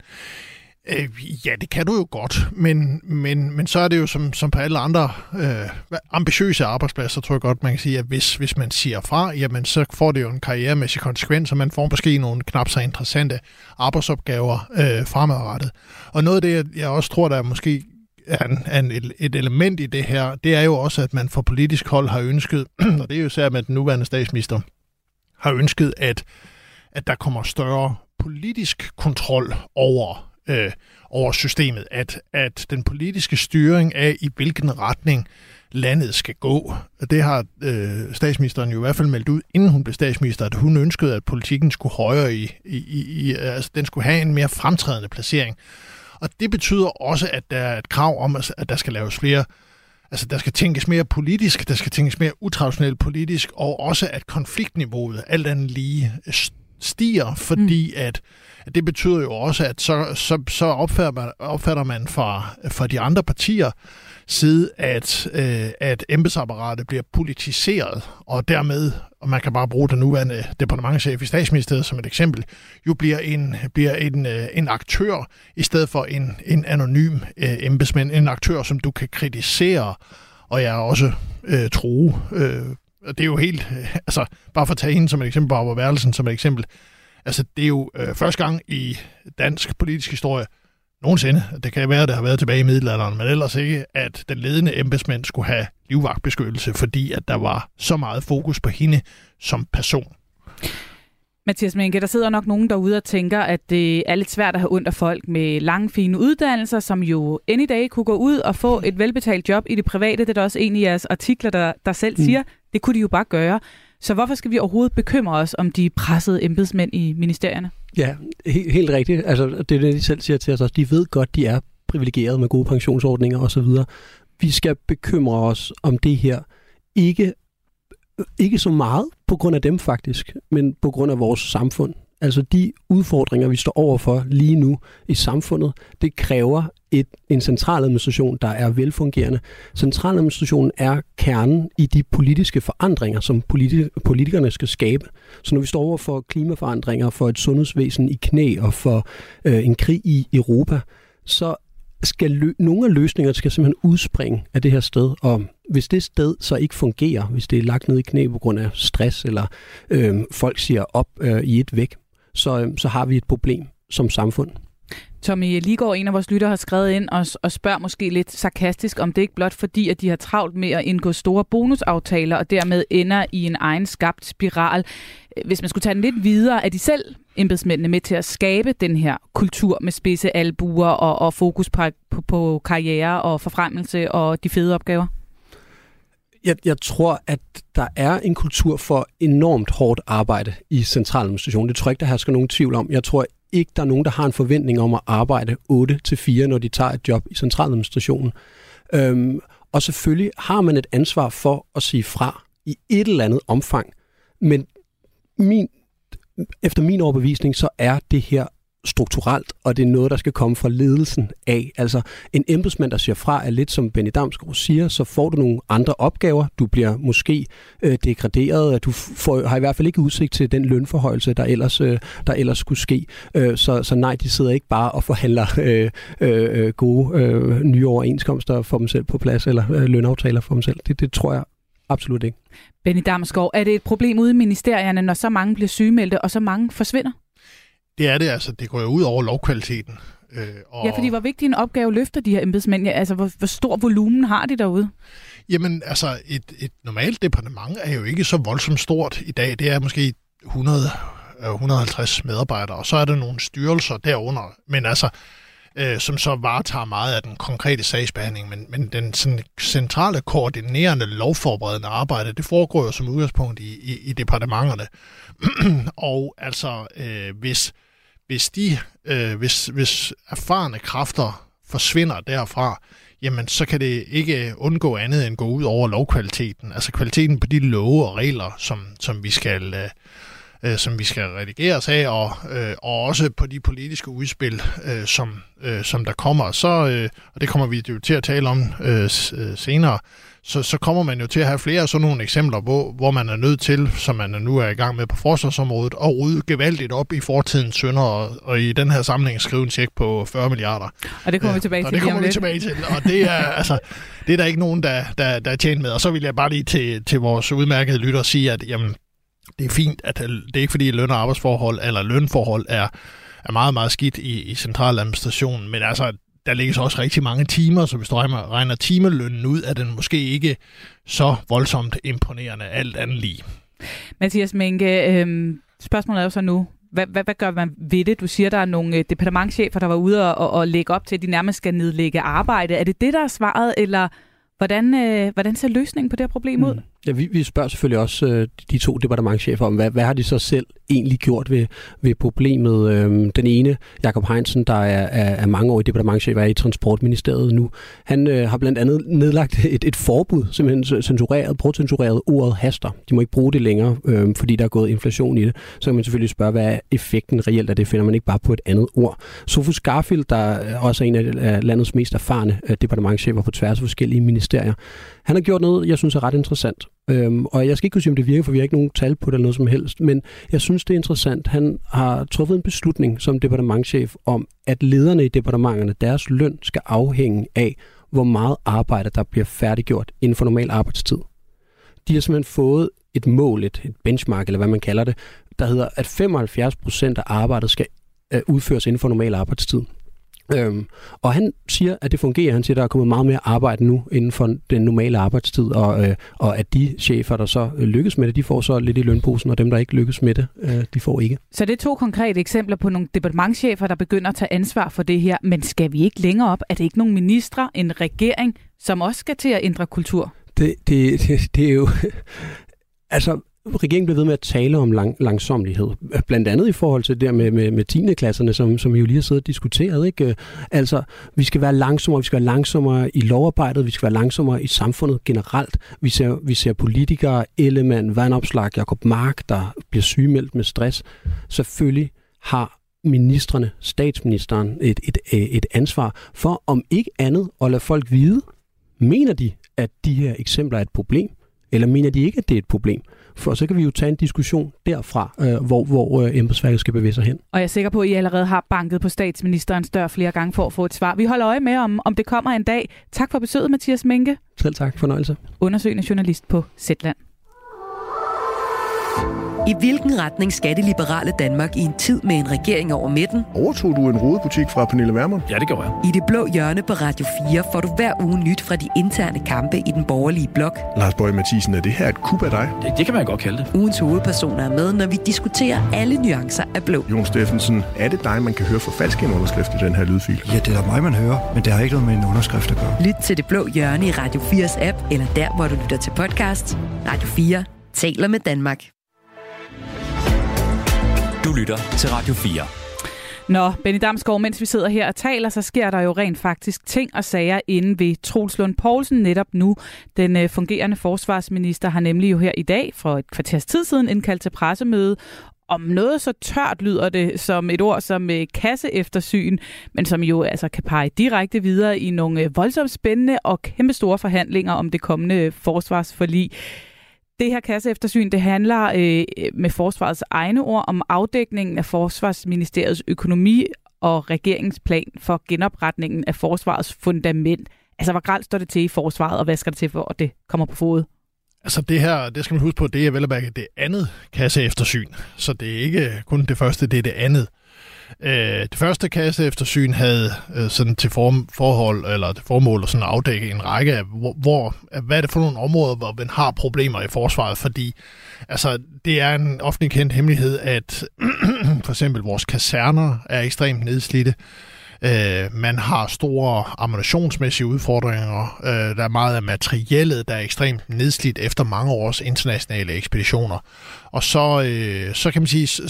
Øh, ja, det kan du jo godt, men, men, men så er det jo som, som på alle andre øh, ambitiøse arbejdspladser, tror jeg godt, man kan sige, at hvis, hvis man siger fra, jamen så får det jo en karrieremæssig konsekvens, og man får måske nogle knap så interessante arbejdsopgaver øh, fremadrettet. Og noget af det, jeg også tror, der er måske er en, er en, et element i det her, det er jo også, at man fra politisk hold har ønsket, og det er jo især med den nuværende statsminister, har ønsket, at, at der kommer større politisk kontrol over øh, over systemet, at, at den politiske styring af, i hvilken retning landet skal gå, det har øh, statsministeren jo i hvert fald meldt ud, inden hun blev statsminister, at hun ønskede, at politikken skulle højere i, i, i altså den skulle have en mere fremtrædende placering. Og det betyder også, at der er et krav om, altså, at der skal laves flere Altså, der skal tænkes mere politisk, der skal tænkes mere utraditionelt politisk, og også at konfliktniveauet alt andet lige stiger, fordi mm. at det betyder jo også, at så, så, så opfatter man, opfatter man fra, fra de andre partier side, at, øh, at embedsapparatet bliver politiseret, og dermed, og man kan bare bruge den nuværende departementchef i statsministeriet som et eksempel, jo bliver en, bliver en, øh, en aktør i stedet for en, en anonym øh, embedsmand, en aktør, som du kan kritisere, og jeg også øh, tro. Øh, det er jo helt, altså bare for at tage hende som et eksempel, Barbara Værelsen som et eksempel, Altså, det er jo øh, første gang i dansk politisk historie nogensinde, det kan være, at det har været tilbage i middelalderen, men ellers ikke, at den ledende embedsmænd skulle have livvagtbeskyttelse, fordi at der var så meget fokus på hende som person. Mathias Menke, der sidder nok nogen derude og tænker, at det er lidt svært at have ondt af folk med lange, fine uddannelser, som jo any day kunne gå ud og få et velbetalt job i det private. Det er der også en i jeres artikler, der, der selv mm. siger. Det kunne de jo bare gøre. Så hvorfor skal vi overhovedet bekymre os om de pressede embedsmænd i ministerierne? Ja, helt, helt rigtigt. Altså, det er det, de selv siger til os. De ved godt, de er privilegerede med gode pensionsordninger osv. Vi skal bekymre os om det her. Ikke, ikke så meget på grund af dem faktisk, men på grund af vores samfund. Altså de udfordringer, vi står overfor lige nu i samfundet, det kræver et, en centraladministration, der er velfungerende. Centraladministrationen er kernen i de politiske forandringer, som politi- politikerne skal skabe. Så når vi står over for klimaforandringer, for et sundhedsvæsen i knæ og for øh, en krig i Europa, så skal lø- nogle af løsningerne skal simpelthen udspringe af det her sted, og hvis det sted så ikke fungerer, hvis det er lagt ned i knæ på grund af stress, eller øh, folk siger op øh, i et væk, så, øh, så har vi et problem som samfund. Tommy Ligård, en af vores lytter, har skrevet ind og, og spørger måske lidt sarkastisk, om det ikke blot fordi, at de har travlt med at indgå store bonusaftaler, og dermed ender i en egen skabt spiral. Hvis man skulle tage den lidt videre, er de selv embedsmændene med til at skabe den her kultur med spidse albuer og, og fokus på, på, på karriere og forfremmelse og de fede opgaver? jeg, jeg tror, at der er en kultur for enormt hårdt arbejde i centraladministrationen. Det tror jeg ikke, der hersker nogen tvivl om. Jeg tror ikke, der er nogen, der har en forventning om at arbejde 8-4, når de tager et job i centraladministrationen. Øhm, og selvfølgelig har man et ansvar for at sige fra i et eller andet omfang. Men min, efter min overbevisning, så er det her strukturelt, og det er noget, der skal komme fra ledelsen af. Altså en embedsmand, der siger fra, er lidt som Benny Damsgaard siger, så får du nogle andre opgaver. Du bliver måske øh, degraderet, at du får, har i hvert fald ikke udsigt til den lønforhøjelse, der ellers, øh, der ellers skulle ske. Øh, så, så nej, de sidder ikke bare og forhandler øh, øh, øh, gode øh, nye overenskomster for dem selv på plads, eller øh, lønaftaler for dem selv. Det, det tror jeg absolut ikke. Benny Damsgaard, er det et problem ude i ministerierne, når så mange bliver sygemeldte, og så mange forsvinder? Det er det altså. Det går jo ud over lovkvaliteten. Øh, og... Ja, fordi hvor vigtig en opgave løfter de her embedsmænd? Ja, altså, hvor, hvor stor volumen har de derude? Jamen, altså, et, et normalt departement er jo ikke så voldsomt stort i dag. Det er måske 100, 150 medarbejdere, og så er der nogle styrelser derunder. Men altså, øh, som så varetager meget af den konkrete sagsbehandling, men, men den sådan, centrale koordinerende lovforberedende arbejde, det foregår jo som udgangspunkt i, i, i departementerne. og altså, øh, hvis hvis de, øh, hvis, hvis erfarne kræfter forsvinder derfra, jamen så kan det ikke undgå andet end gå ud over lovkvaliteten. Altså kvaliteten på de love og regler, som, som vi skal... Øh, øh, som vi skal redigeres af, og, øh, og også på de politiske udspil, øh, som, øh, som der kommer. Så, øh, og det kommer vi jo til at tale om øh, øh, senere, så, så kommer man jo til at have flere af sådan nogle eksempler, hvor, hvor man er nødt til, som man nu er i gang med på forsvarsområdet, at rydde gevaldigt op i fortidens synder, og, og i den her sammenhæng skrive en tjek på 40 milliarder. Og det kommer vi tilbage til. Og det kommer vi tilbage til, og det er, altså, det er der ikke nogen, der, der, der er tjent med. Og så vil jeg bare lige til, til vores udmærkede lytter sige, at jamen, det er fint, at det er ikke fordi løn- og arbejdsforhold eller lønforhold er, er meget, meget skidt i, i centraladministrationen, men altså, der ligger så også rigtig mange timer, så hvis du regner, regner timelønnen ud, er den måske ikke så voldsomt imponerende alt andet lige. Mathias Menke, øh, spørgsmålet er jo så nu, hvad, hvad, hvad gør man ved det? Du siger, der er nogle øh, departementchefer, der var ude og, og lægge op til, at de nærmest skal nedlægge arbejde. Er det det, der er svaret, eller hvordan, øh, hvordan ser løsningen på det her problem ud? Mm. Ja, vi, vi spørger selvfølgelig også øh, de to departementchefer om, hvad, hvad har de så selv egentlig gjort ved, ved problemet. Øhm, den ene, Jakob Heinsen, der er, er, er mange år i departementchef, er i Transportministeriet nu. Han øh, har blandt andet nedlagt et, et forbud, simpelthen censureret, procensureret ordet haster. De må ikke bruge det længere, øh, fordi der er gået inflation i det. Så kan man selvfølgelig spørge, hvad er effekten reelt af det, finder man ikke bare på et andet ord. Sofus Garfield, der er også er en af landets mest erfarne øh, departementchefer på tværs af forskellige ministerier, han har gjort noget, jeg synes er ret interessant. Øhm, og jeg skal ikke kunne sige, om det virker, for vi har ikke nogen tal på det eller noget som helst. Men jeg synes, det er interessant. Han har truffet en beslutning som departementchef om, at lederne i departementerne, deres løn skal afhænge af, hvor meget arbejde, der bliver færdiggjort inden for normal arbejdstid. De har simpelthen fået et mål, et, et benchmark, eller hvad man kalder det, der hedder, at 75 procent af arbejdet skal øh, udføres inden for normal arbejdstid. Øhm, og han siger, at det fungerer. Han siger, at der er kommet meget mere arbejde nu inden for den normale arbejdstid, og, øh, og at de chefer, der så lykkes med det, de får så lidt i lønposen, og dem, der ikke lykkes med det, øh, de får ikke. Så det er to konkrete eksempler på nogle departementchefer, der begynder at tage ansvar for det her. Men skal vi ikke længere op? Er det ikke nogle ministre, en regering, som også skal til at ændre kultur? Det, det, det, det er jo... Altså, regeringen bliver ved med at tale om lang, langsomlighed. Blandt andet i forhold til det med, med, med 10. klasserne, som, som vi jo lige har siddet og diskuteret. Ikke? Altså, vi skal være langsommere, vi skal være langsommere i lovarbejdet, vi skal være langsommere i samfundet generelt. Vi ser, vi ser politikere, Ellemann, Vandopslag, Jakob Mark, der bliver sygemeldt med stress. Selvfølgelig har ministerne, statsministeren, et, et, et ansvar for, om ikke andet, at lade folk vide, mener de, at de her eksempler er et problem, eller mener de ikke, at det er et problem? For så kan vi jo tage en diskussion derfra, øh, hvor, hvor øh, embedsværket skal bevæge sig hen. Og jeg er sikker på, at I allerede har banket på statsministerens dør flere gange for at få et svar. Vi holder øje med, om, om det kommer en dag. Tak for besøget, Mathias Minke. Selv tak. Fornøjelse. Undersøgende journalist på Zetland. I hvilken retning skal det liberale Danmark i en tid med en regering over midten? Overtog du en rodebutik fra Pernille Vermund? Ja, det gjorde jeg. I det blå hjørne på Radio 4 får du hver uge nyt fra de interne kampe i den borgerlige blok. Lars Bøge Mathisen, er det her et kub af dig? Det, det kan man godt kalde det. Ugens hovedpersoner er med, når vi diskuterer alle nuancer af blå. Jon Steffensen, er det dig, man kan høre for falsk en underskrift i den her lydfil? Ja, det er mig, man hører, men det har ikke noget med en underskrift at gøre. Lyt til det blå hjørne i Radio 4's app, eller der, hvor du lytter til podcast. Radio 4 taler med Danmark. Du lytter til Radio 4. Nå, Benny Damsgaard, mens vi sidder her og taler, så sker der jo rent faktisk ting og sager inde ved Troels Lund Poulsen netop nu. Den øh, fungerende forsvarsminister har nemlig jo her i dag, for et kvarters tid siden, indkaldt til pressemøde om noget så tørt lyder det som et ord som øh, kasseeftersyn, men som jo altså kan pege direkte videre i nogle øh, voldsomt spændende og kæmpestore forhandlinger om det kommende forsvarsforlig. Det her kasseeftersyn, det handler øh, med forsvarets egne ord om afdækningen af Forsvarsministeriets økonomi og regeringsplan for genopretningen af forsvarets fundament. Altså, hvor grælt står det til i forsvaret, og hvad skal det til for, at det kommer på fod? Altså det her, det skal man huske på, det er vel at mærke det andet kasseeftersyn. Så det er ikke kun det første, det er det andet. Øh, det første kasseeftersyn havde øh, sådan til form, forhold, eller til formål at sådan afdække en række af, hvor, hvor, hvad er det for nogle områder, hvor man har problemer i forsvaret, fordi altså, det er en offentlig kendt hemmelighed, at for eksempel vores kaserner er ekstremt nedslidte. Øh, man har store ammunitionsmæssige udfordringer. Øh, der er meget af materiellet, der er ekstremt nedslidt efter mange års internationale ekspeditioner. Og så, øh, så kan man sige, så,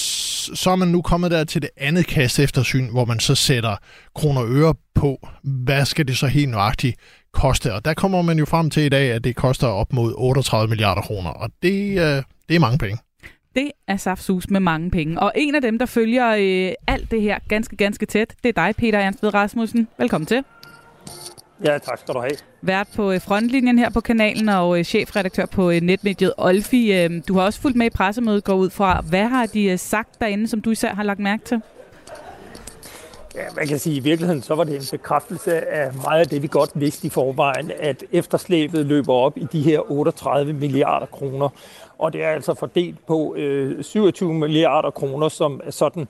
så er man nu kommet der til det andet kast eftersyn, hvor man så sætter kroner og øre på, hvad skal det så helt nøjagtigt koste? Og der kommer man jo frem til i dag, at det koster op mod 38 milliarder kroner, og det, øh, det er mange penge. Det er saftsus med mange penge. Og en af dem, der følger øh, alt det her ganske, ganske tæt, det er dig, Peter Ernst Rasmussen. Velkommen til. Ja, tak skal du have. Vært på øh, frontlinjen her på kanalen og øh, chefredaktør på øh, netmediet Olfi. Du har også fulgt med i pressemødet, går ud fra. Hvad har de sagt derinde, som du især har lagt mærke til? Ja, man kan sige, at i virkeligheden så var det en bekræftelse af meget af det, vi godt vidste i forvejen, at efterslæbet løber op i de her 38 milliarder kroner. Og det er altså fordelt på øh, 27 milliarder kroner, som er sådan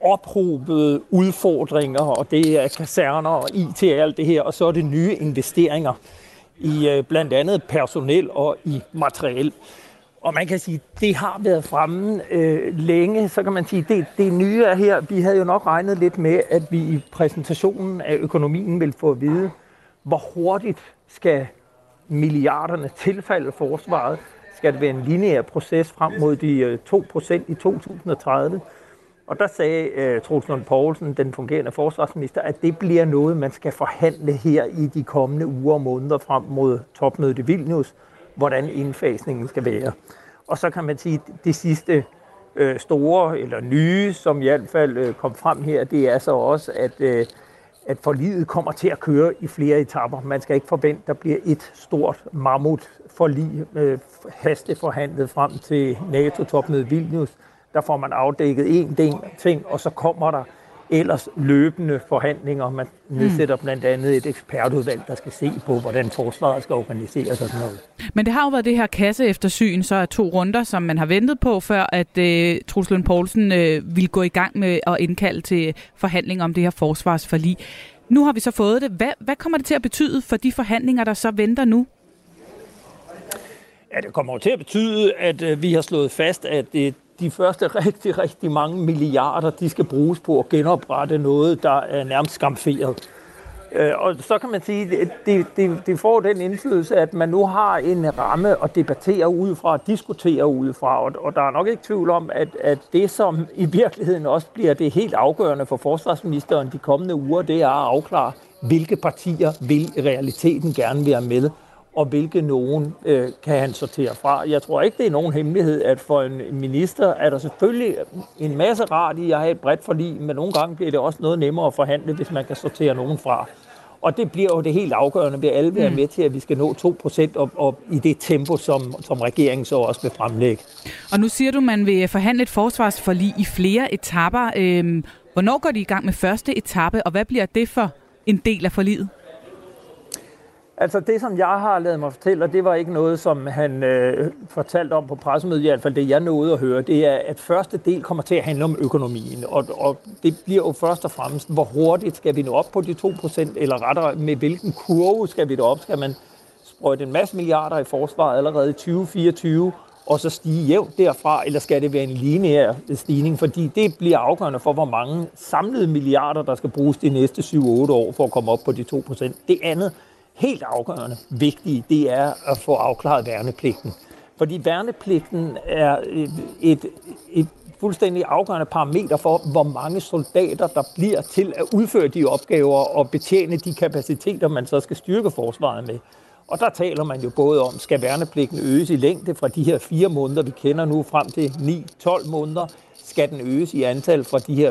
ophobede udfordringer, og det er kaserner og IT og alt det her, og så er det nye investeringer i øh, blandt andet personel og i materiel. Og man kan sige, det har været fremme øh, længe, så kan man sige, det, det nye er her, vi havde jo nok regnet lidt med, at vi i præsentationen af økonomien vil få at vide, hvor hurtigt skal milliarderne tilfalde forsvaret, skal det være en lineær proces frem mod de øh, 2% i 2030. Og der sagde øh, Troels Lund Poulsen, den fungerende forsvarsminister, at det bliver noget, man skal forhandle her i de kommende uger og måneder frem mod topmødet i Vilnius, hvordan indfasningen skal være. Og så kan man sige, at det sidste øh, store eller nye, som i hvert fald øh, kom frem her, det er så også, at, øh, at forliget kommer til at køre i flere etapper. Man skal ikke forvente, at der bliver et stort mammut forlig øh, hasteforhandlet frem til NATO-topmødet Vilnius der får man afdækket én ting, og så kommer der ellers løbende forhandlinger. Man nedsætter blandt andet et ekspertudvalg, der skal se på, hvordan forsvaret skal organiseres og sådan noget. Men det har jo været det her kasse eftersyn, så er to runder, som man har ventet på, før at øh, Truls Lund Poulsen øh, ville gå i gang med at indkalde til forhandlinger om det her forsvarsforlig. Nu har vi så fået det. Hvad, hvad kommer det til at betyde for de forhandlinger, der så venter nu? Ja, det kommer til at betyde, at øh, vi har slået fast, at det de første rigtig, rigtig mange milliarder, de skal bruges på at genoprette noget, der er nærmest skamferet. Øh, og så kan man sige, at det, det, det får den indflydelse, at man nu har en ramme at debattere ud fra, diskutere ud fra. Og, og der er nok ikke tvivl om, at, at det, som i virkeligheden også bliver det helt afgørende for forsvarsministeren de kommende uger, det er at afklare, hvilke partier vil i realiteten gerne være med og hvilke nogen øh, kan han sortere fra. Jeg tror ikke, det er nogen hemmelighed, at for en minister er der selvfølgelig en masse rart i at have et bredt forlig, men nogle gange bliver det også noget nemmere at forhandle, hvis man kan sortere nogen fra. Og det bliver jo det helt afgørende ved alle være mm. med til, at vi skal nå 2% op, op i det tempo, som, som regeringen så også vil fremlægge. Og nu siger du, man vil forhandle et forsvarsforlig i flere etapper. Øhm, hvornår går de i gang med første etape, og hvad bliver det for en del af forliget? Altså det, som jeg har lavet mig fortælle, og det var ikke noget, som han øh, fortalte om på pressemødet, i hvert fald det, jeg nåede at høre, det er, at første del kommer til at handle om økonomien. Og, og det bliver jo først og fremmest, hvor hurtigt skal vi nå op på de 2%, eller rettere med hvilken kurve skal vi nå op? Skal man sprøjte en masse milliarder i forsvaret allerede i 2024, og så stige jævnt derfra, eller skal det være en lineær stigning? Fordi det bliver afgørende for, hvor mange samlede milliarder, der skal bruges de næste 7-8 år for at komme op på de 2%. Det andet, helt afgørende vigtige, det er at få afklaret værnepligten. Fordi værnepligten er et, et, et fuldstændig afgørende parameter for, hvor mange soldater, der bliver til at udføre de opgaver og betjene de kapaciteter, man så skal styrke forsvaret med. Og der taler man jo både om, skal værnepligten øges i længde fra de her fire måneder, vi kender nu, frem til 9-12 måneder. Skal den øges i antal fra de her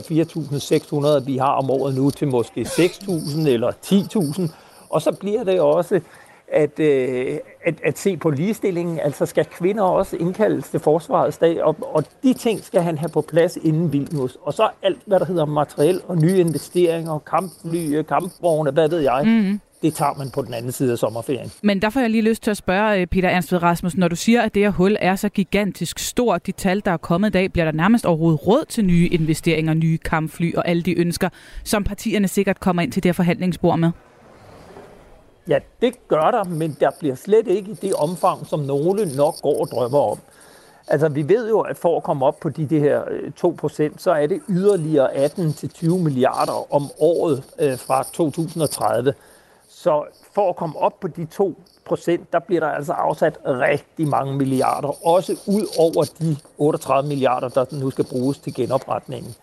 4.600, vi har om året nu, til måske 6.000 eller 10.000? Og så bliver det også at, øh, at, at se på ligestillingen. Altså skal kvinder også indkaldes til forsvarets dag, og, og de ting skal han have på plads inden Vilnius. Og så alt, hvad der hedder materiel og nye investeringer, kampfly, kampvogne, hvad ved jeg. Mm-hmm det tager man på den anden side af sommerferien. Men der får jeg lige lyst til at spørge øh, Peter Ernst Rasmussen, når du siger, at det her hul er så gigantisk stort, de tal, der er kommet i dag, bliver der nærmest overhovedet råd til nye investeringer, nye kampfly og alle de ønsker, som partierne sikkert kommer ind til det her forhandlingsbord med? Ja, det gør der, men der bliver slet ikke i det omfang, som nogle nok går og drømmer om. Altså, vi ved jo, at for at komme op på de, de her øh, 2%, så er det yderligere 18-20 milliarder om året øh, fra 2030. Så for at komme op på de 2%, der bliver der altså afsat rigtig mange milliarder, også ud over de 38 milliarder, der nu skal bruges til genopretningen.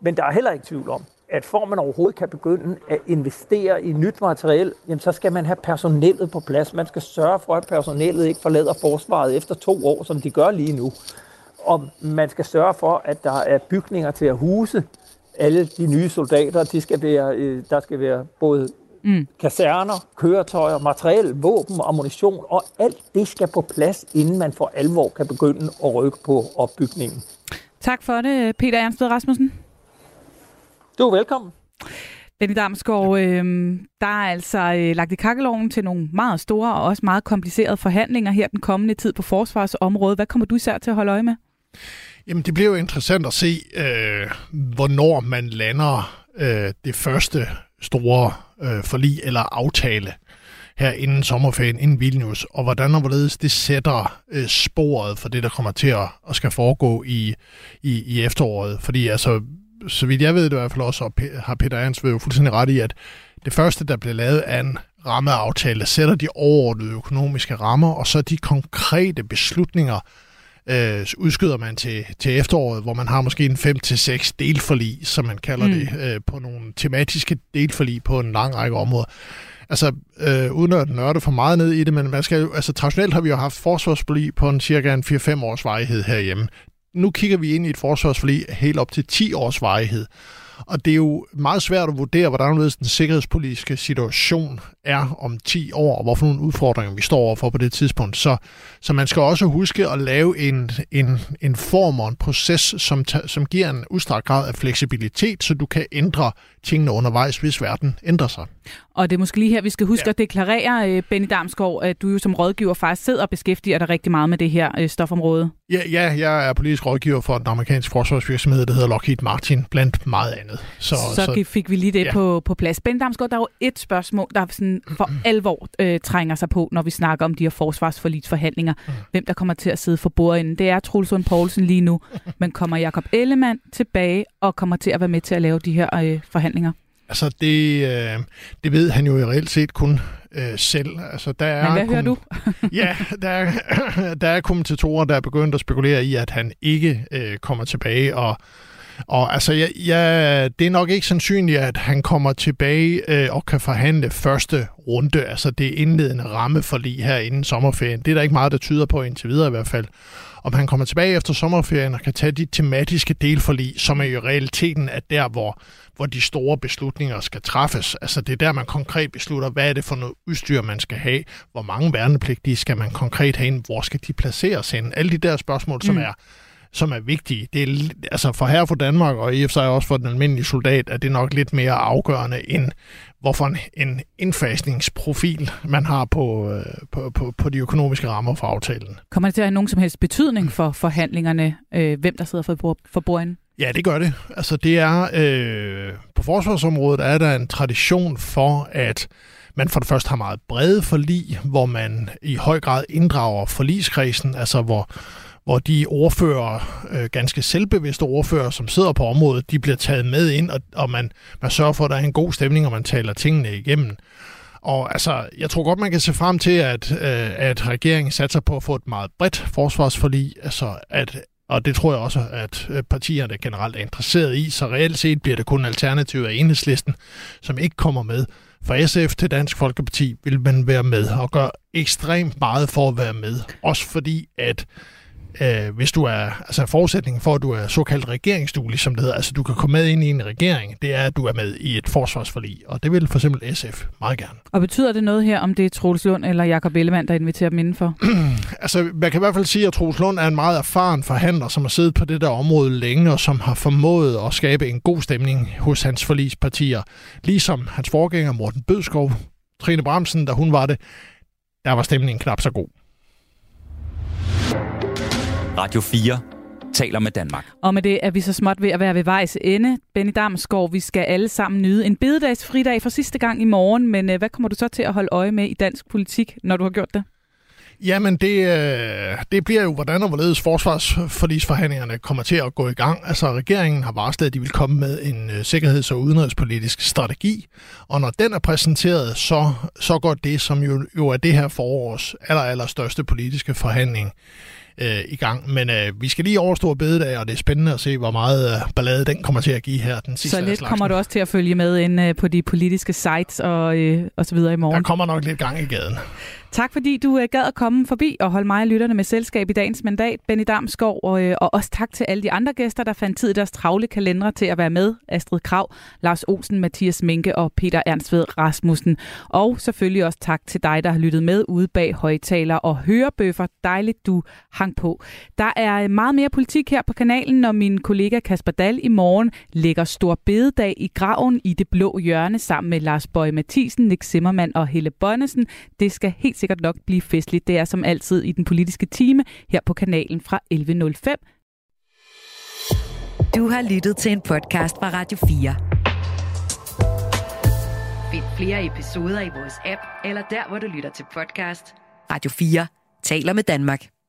Men der er heller ikke tvivl om, at for man overhovedet kan begynde at investere i nyt materiel, jamen så skal man have personellet på plads. Man skal sørge for, at personellet ikke forlader forsvaret efter to år, som de gør lige nu. Og man skal sørge for, at der er bygninger til at huse alle de nye soldater. De skal være, øh, der skal være både mm. kaserner, køretøjer, materiel, våben, ammunition, og alt det skal på plads, inden man for alvor kan begynde at rykke på opbygningen. Tak for det, Peter Ernsted Rasmussen. Du er velkommen. Benny Damsgaard, øh, der er altså øh, lagt i kakkeloven til nogle meget store og også meget komplicerede forhandlinger her den kommende tid på forsvarsområdet. Hvad kommer du især til at holde øje med? Jamen, det bliver jo interessant at se, øh, hvornår man lander øh, det første store øh, forlig eller aftale her inden sommerferien, inden Vilnius, og hvordan og hvorledes det sætter øh, sporet for det, der kommer til at, at skal foregå i, i, i efteråret. Fordi altså, så vidt jeg ved det i hvert fald også, og har Peter Ernst jo fuldstændig ret i, at det første, der blev lavet af en rammeaftale, sætter de overordnede økonomiske rammer, og så de konkrete beslutninger, øh, udskyder man til, til efteråret, hvor man har måske en 5-6 delforlig, som man kalder mm. det, øh, på nogle tematiske delforlig på en lang række områder. Altså, øh, uden at nørde for meget ned i det, men man skal jo, altså, traditionelt har vi jo haft forsvarsforlig på en cirka en 4-5 års varighed herhjemme nu kigger vi ind i et forsvarsforlig helt op til 10 års varighed. Og det er jo meget svært at vurdere, hvordan den sikkerhedspolitiske situation er om 10 år, og hvorfor nogle udfordringer vi står overfor på det tidspunkt. Så, så man skal også huske at lave en, en, en form og en proces, som, som giver en udstrakt grad af fleksibilitet, så du kan ændre tingene undervejs, hvis verden ændrer sig. Og det er måske lige her, vi skal huske ja. at deklarere, øh, Benny Damsgaard, at du jo som rådgiver faktisk sidder og beskæftiger dig rigtig meget med det her øh, stofområde. Ja, ja, jeg er politisk rådgiver for den amerikanske forsvarsvirksomhed, der hedder Lockheed Martin, blandt meget andet. Så, så, så fik vi lige det ja. på, på plads. Benny Damsgaard, der er jo et spørgsmål, der sådan for alvor øh, trænger sig på, når vi snakker om de her forsvarsforligsforhandlinger. Mm. Hvem der kommer til at sidde for bordenden. Det er Troels Lund Poulsen lige nu. Men kommer Jakob Ellemann tilbage og kommer til at være med til at lave de her øh, forhandlinger? Altså, det, øh, det ved han jo i reelt set kun øh, selv. Altså, der er Men hvad hører du? ja, der er, der er kommentatorer, der er begyndt at spekulere i, at han ikke øh, kommer tilbage, og og altså, ja, ja, det er nok ikke sandsynligt, at han kommer tilbage øh, og kan forhandle første runde, altså det indledende ramme for lige her inden sommerferien. Det er der ikke meget, der tyder på indtil videre i hvert fald om han kommer tilbage efter sommerferien og kan tage de tematiske delforlig, som er i realiteten er der, hvor, hvor de store beslutninger skal træffes. Altså det er der, man konkret beslutter, hvad er det for noget udstyr, man skal have, hvor mange værnepligtige skal man konkret have ind, hvor skal de placeres hen. Alle de der spørgsmål, som mm. er som er vigtige. Det er, altså for her for Danmark, og i og for sig også for den almindelige soldat, er det nok lidt mere afgørende end hvorfor en, en indfasningsprofil man har på, øh, på, på, på de økonomiske rammer for aftalen. Kommer det til at have nogen som helst betydning for forhandlingerne, øh, hvem der sidder for, for bordenden? Ja, det gør det. Altså det er, øh, på forsvarsområdet er der en tradition for, at man for det første har meget brede forlig, hvor man i høj grad inddrager forligskredsen, altså hvor hvor de ordfører, øh, ganske selvbevidste ordfører, som sidder på området, de bliver taget med ind, og, og man, man sørger for, at der er en god stemning, og man taler tingene igennem. Og altså, jeg tror godt, man kan se frem til, at, øh, at regeringen satser på at få et meget bredt forsvarsforlig, altså at og det tror jeg også, at øh, partierne generelt er interesseret i, så reelt set bliver det kun alternativ af enhedslisten, som ikke kommer med. For SF til Dansk Folkeparti vil man være med og gøre ekstremt meget for at være med. Også fordi, at øh, hvis du er, altså forudsætningen for, at du er såkaldt regeringsduelig, som det hedder, altså du kan komme med ind i en regering, det er, at du er med i et forsvarsforlig, og det vil for eksempel SF meget gerne. Og betyder det noget her, om det er Troels Lund eller Jakob Ellemann, der inviterer dem indenfor? altså, man kan i hvert fald sige, at Troels Lund er en meget erfaren forhandler, som har siddet på det der område længe, og som har formået at skabe en god stemning hos hans forligspartier. Ligesom hans forgænger Morten Bødskov, Trine Bramsen, da hun var det, der var stemningen knap så god. Radio 4 taler med Danmark. Og med det er vi så småt ved at være ved vejs ende. Benny Damsgaard, vi skal alle sammen nyde en bededagsfridag for sidste gang i morgen, men øh, hvad kommer du så til at holde øje med i dansk politik, når du har gjort det? Jamen, det, øh, det bliver jo, hvordan og hvorledes forsvarsforlisforhandlingerne kommer til at gå i gang. Altså, regeringen har varslet, at de vil komme med en øh, sikkerheds- og udenrigspolitisk strategi, og når den er præsenteret, så, så går det, som jo, jo er det her forårs aller, aller største politiske forhandling, øh, i gang. Men øh, vi skal lige overstå bededag, og det er spændende at se, hvor meget øh, ballade den kommer til at give her den sidste Så lidt kommer du også til at følge med ind øh, på de politiske sites og, øh, og så videre i morgen. Der kommer nok lidt gang i gaden. Tak fordi du øh, gad at komme forbi og holde mig og lytterne med selskab i dagens mandat, Benny Damskov, og, øh, og også tak til alle de andre gæster, der fandt tid i deres travle kalendere til at være med. Astrid Krav, Lars Olsen, Mathias Minke og Peter Ernstved Rasmussen. Og selvfølgelig også tak til dig, der har lyttet med ude bag højtaler og hørebøffer. Dejligt, du hang på. Der er øh, meget mere politik her på kanalen, når min kollega Kasper Dal i morgen lægger stor bededag i graven i det blå hjørne sammen med Lars Bøje Mathisen, Nick Zimmermann og Helle Bonnesen. Det skal helt sikkert nok blive festligt. Det er som altid i den politiske time her på kanalen fra 11.05. Du har lyttet til en podcast fra Radio 4. Find flere episoder i vores app, eller der, hvor du lytter til podcast. Radio 4 taler med Danmark.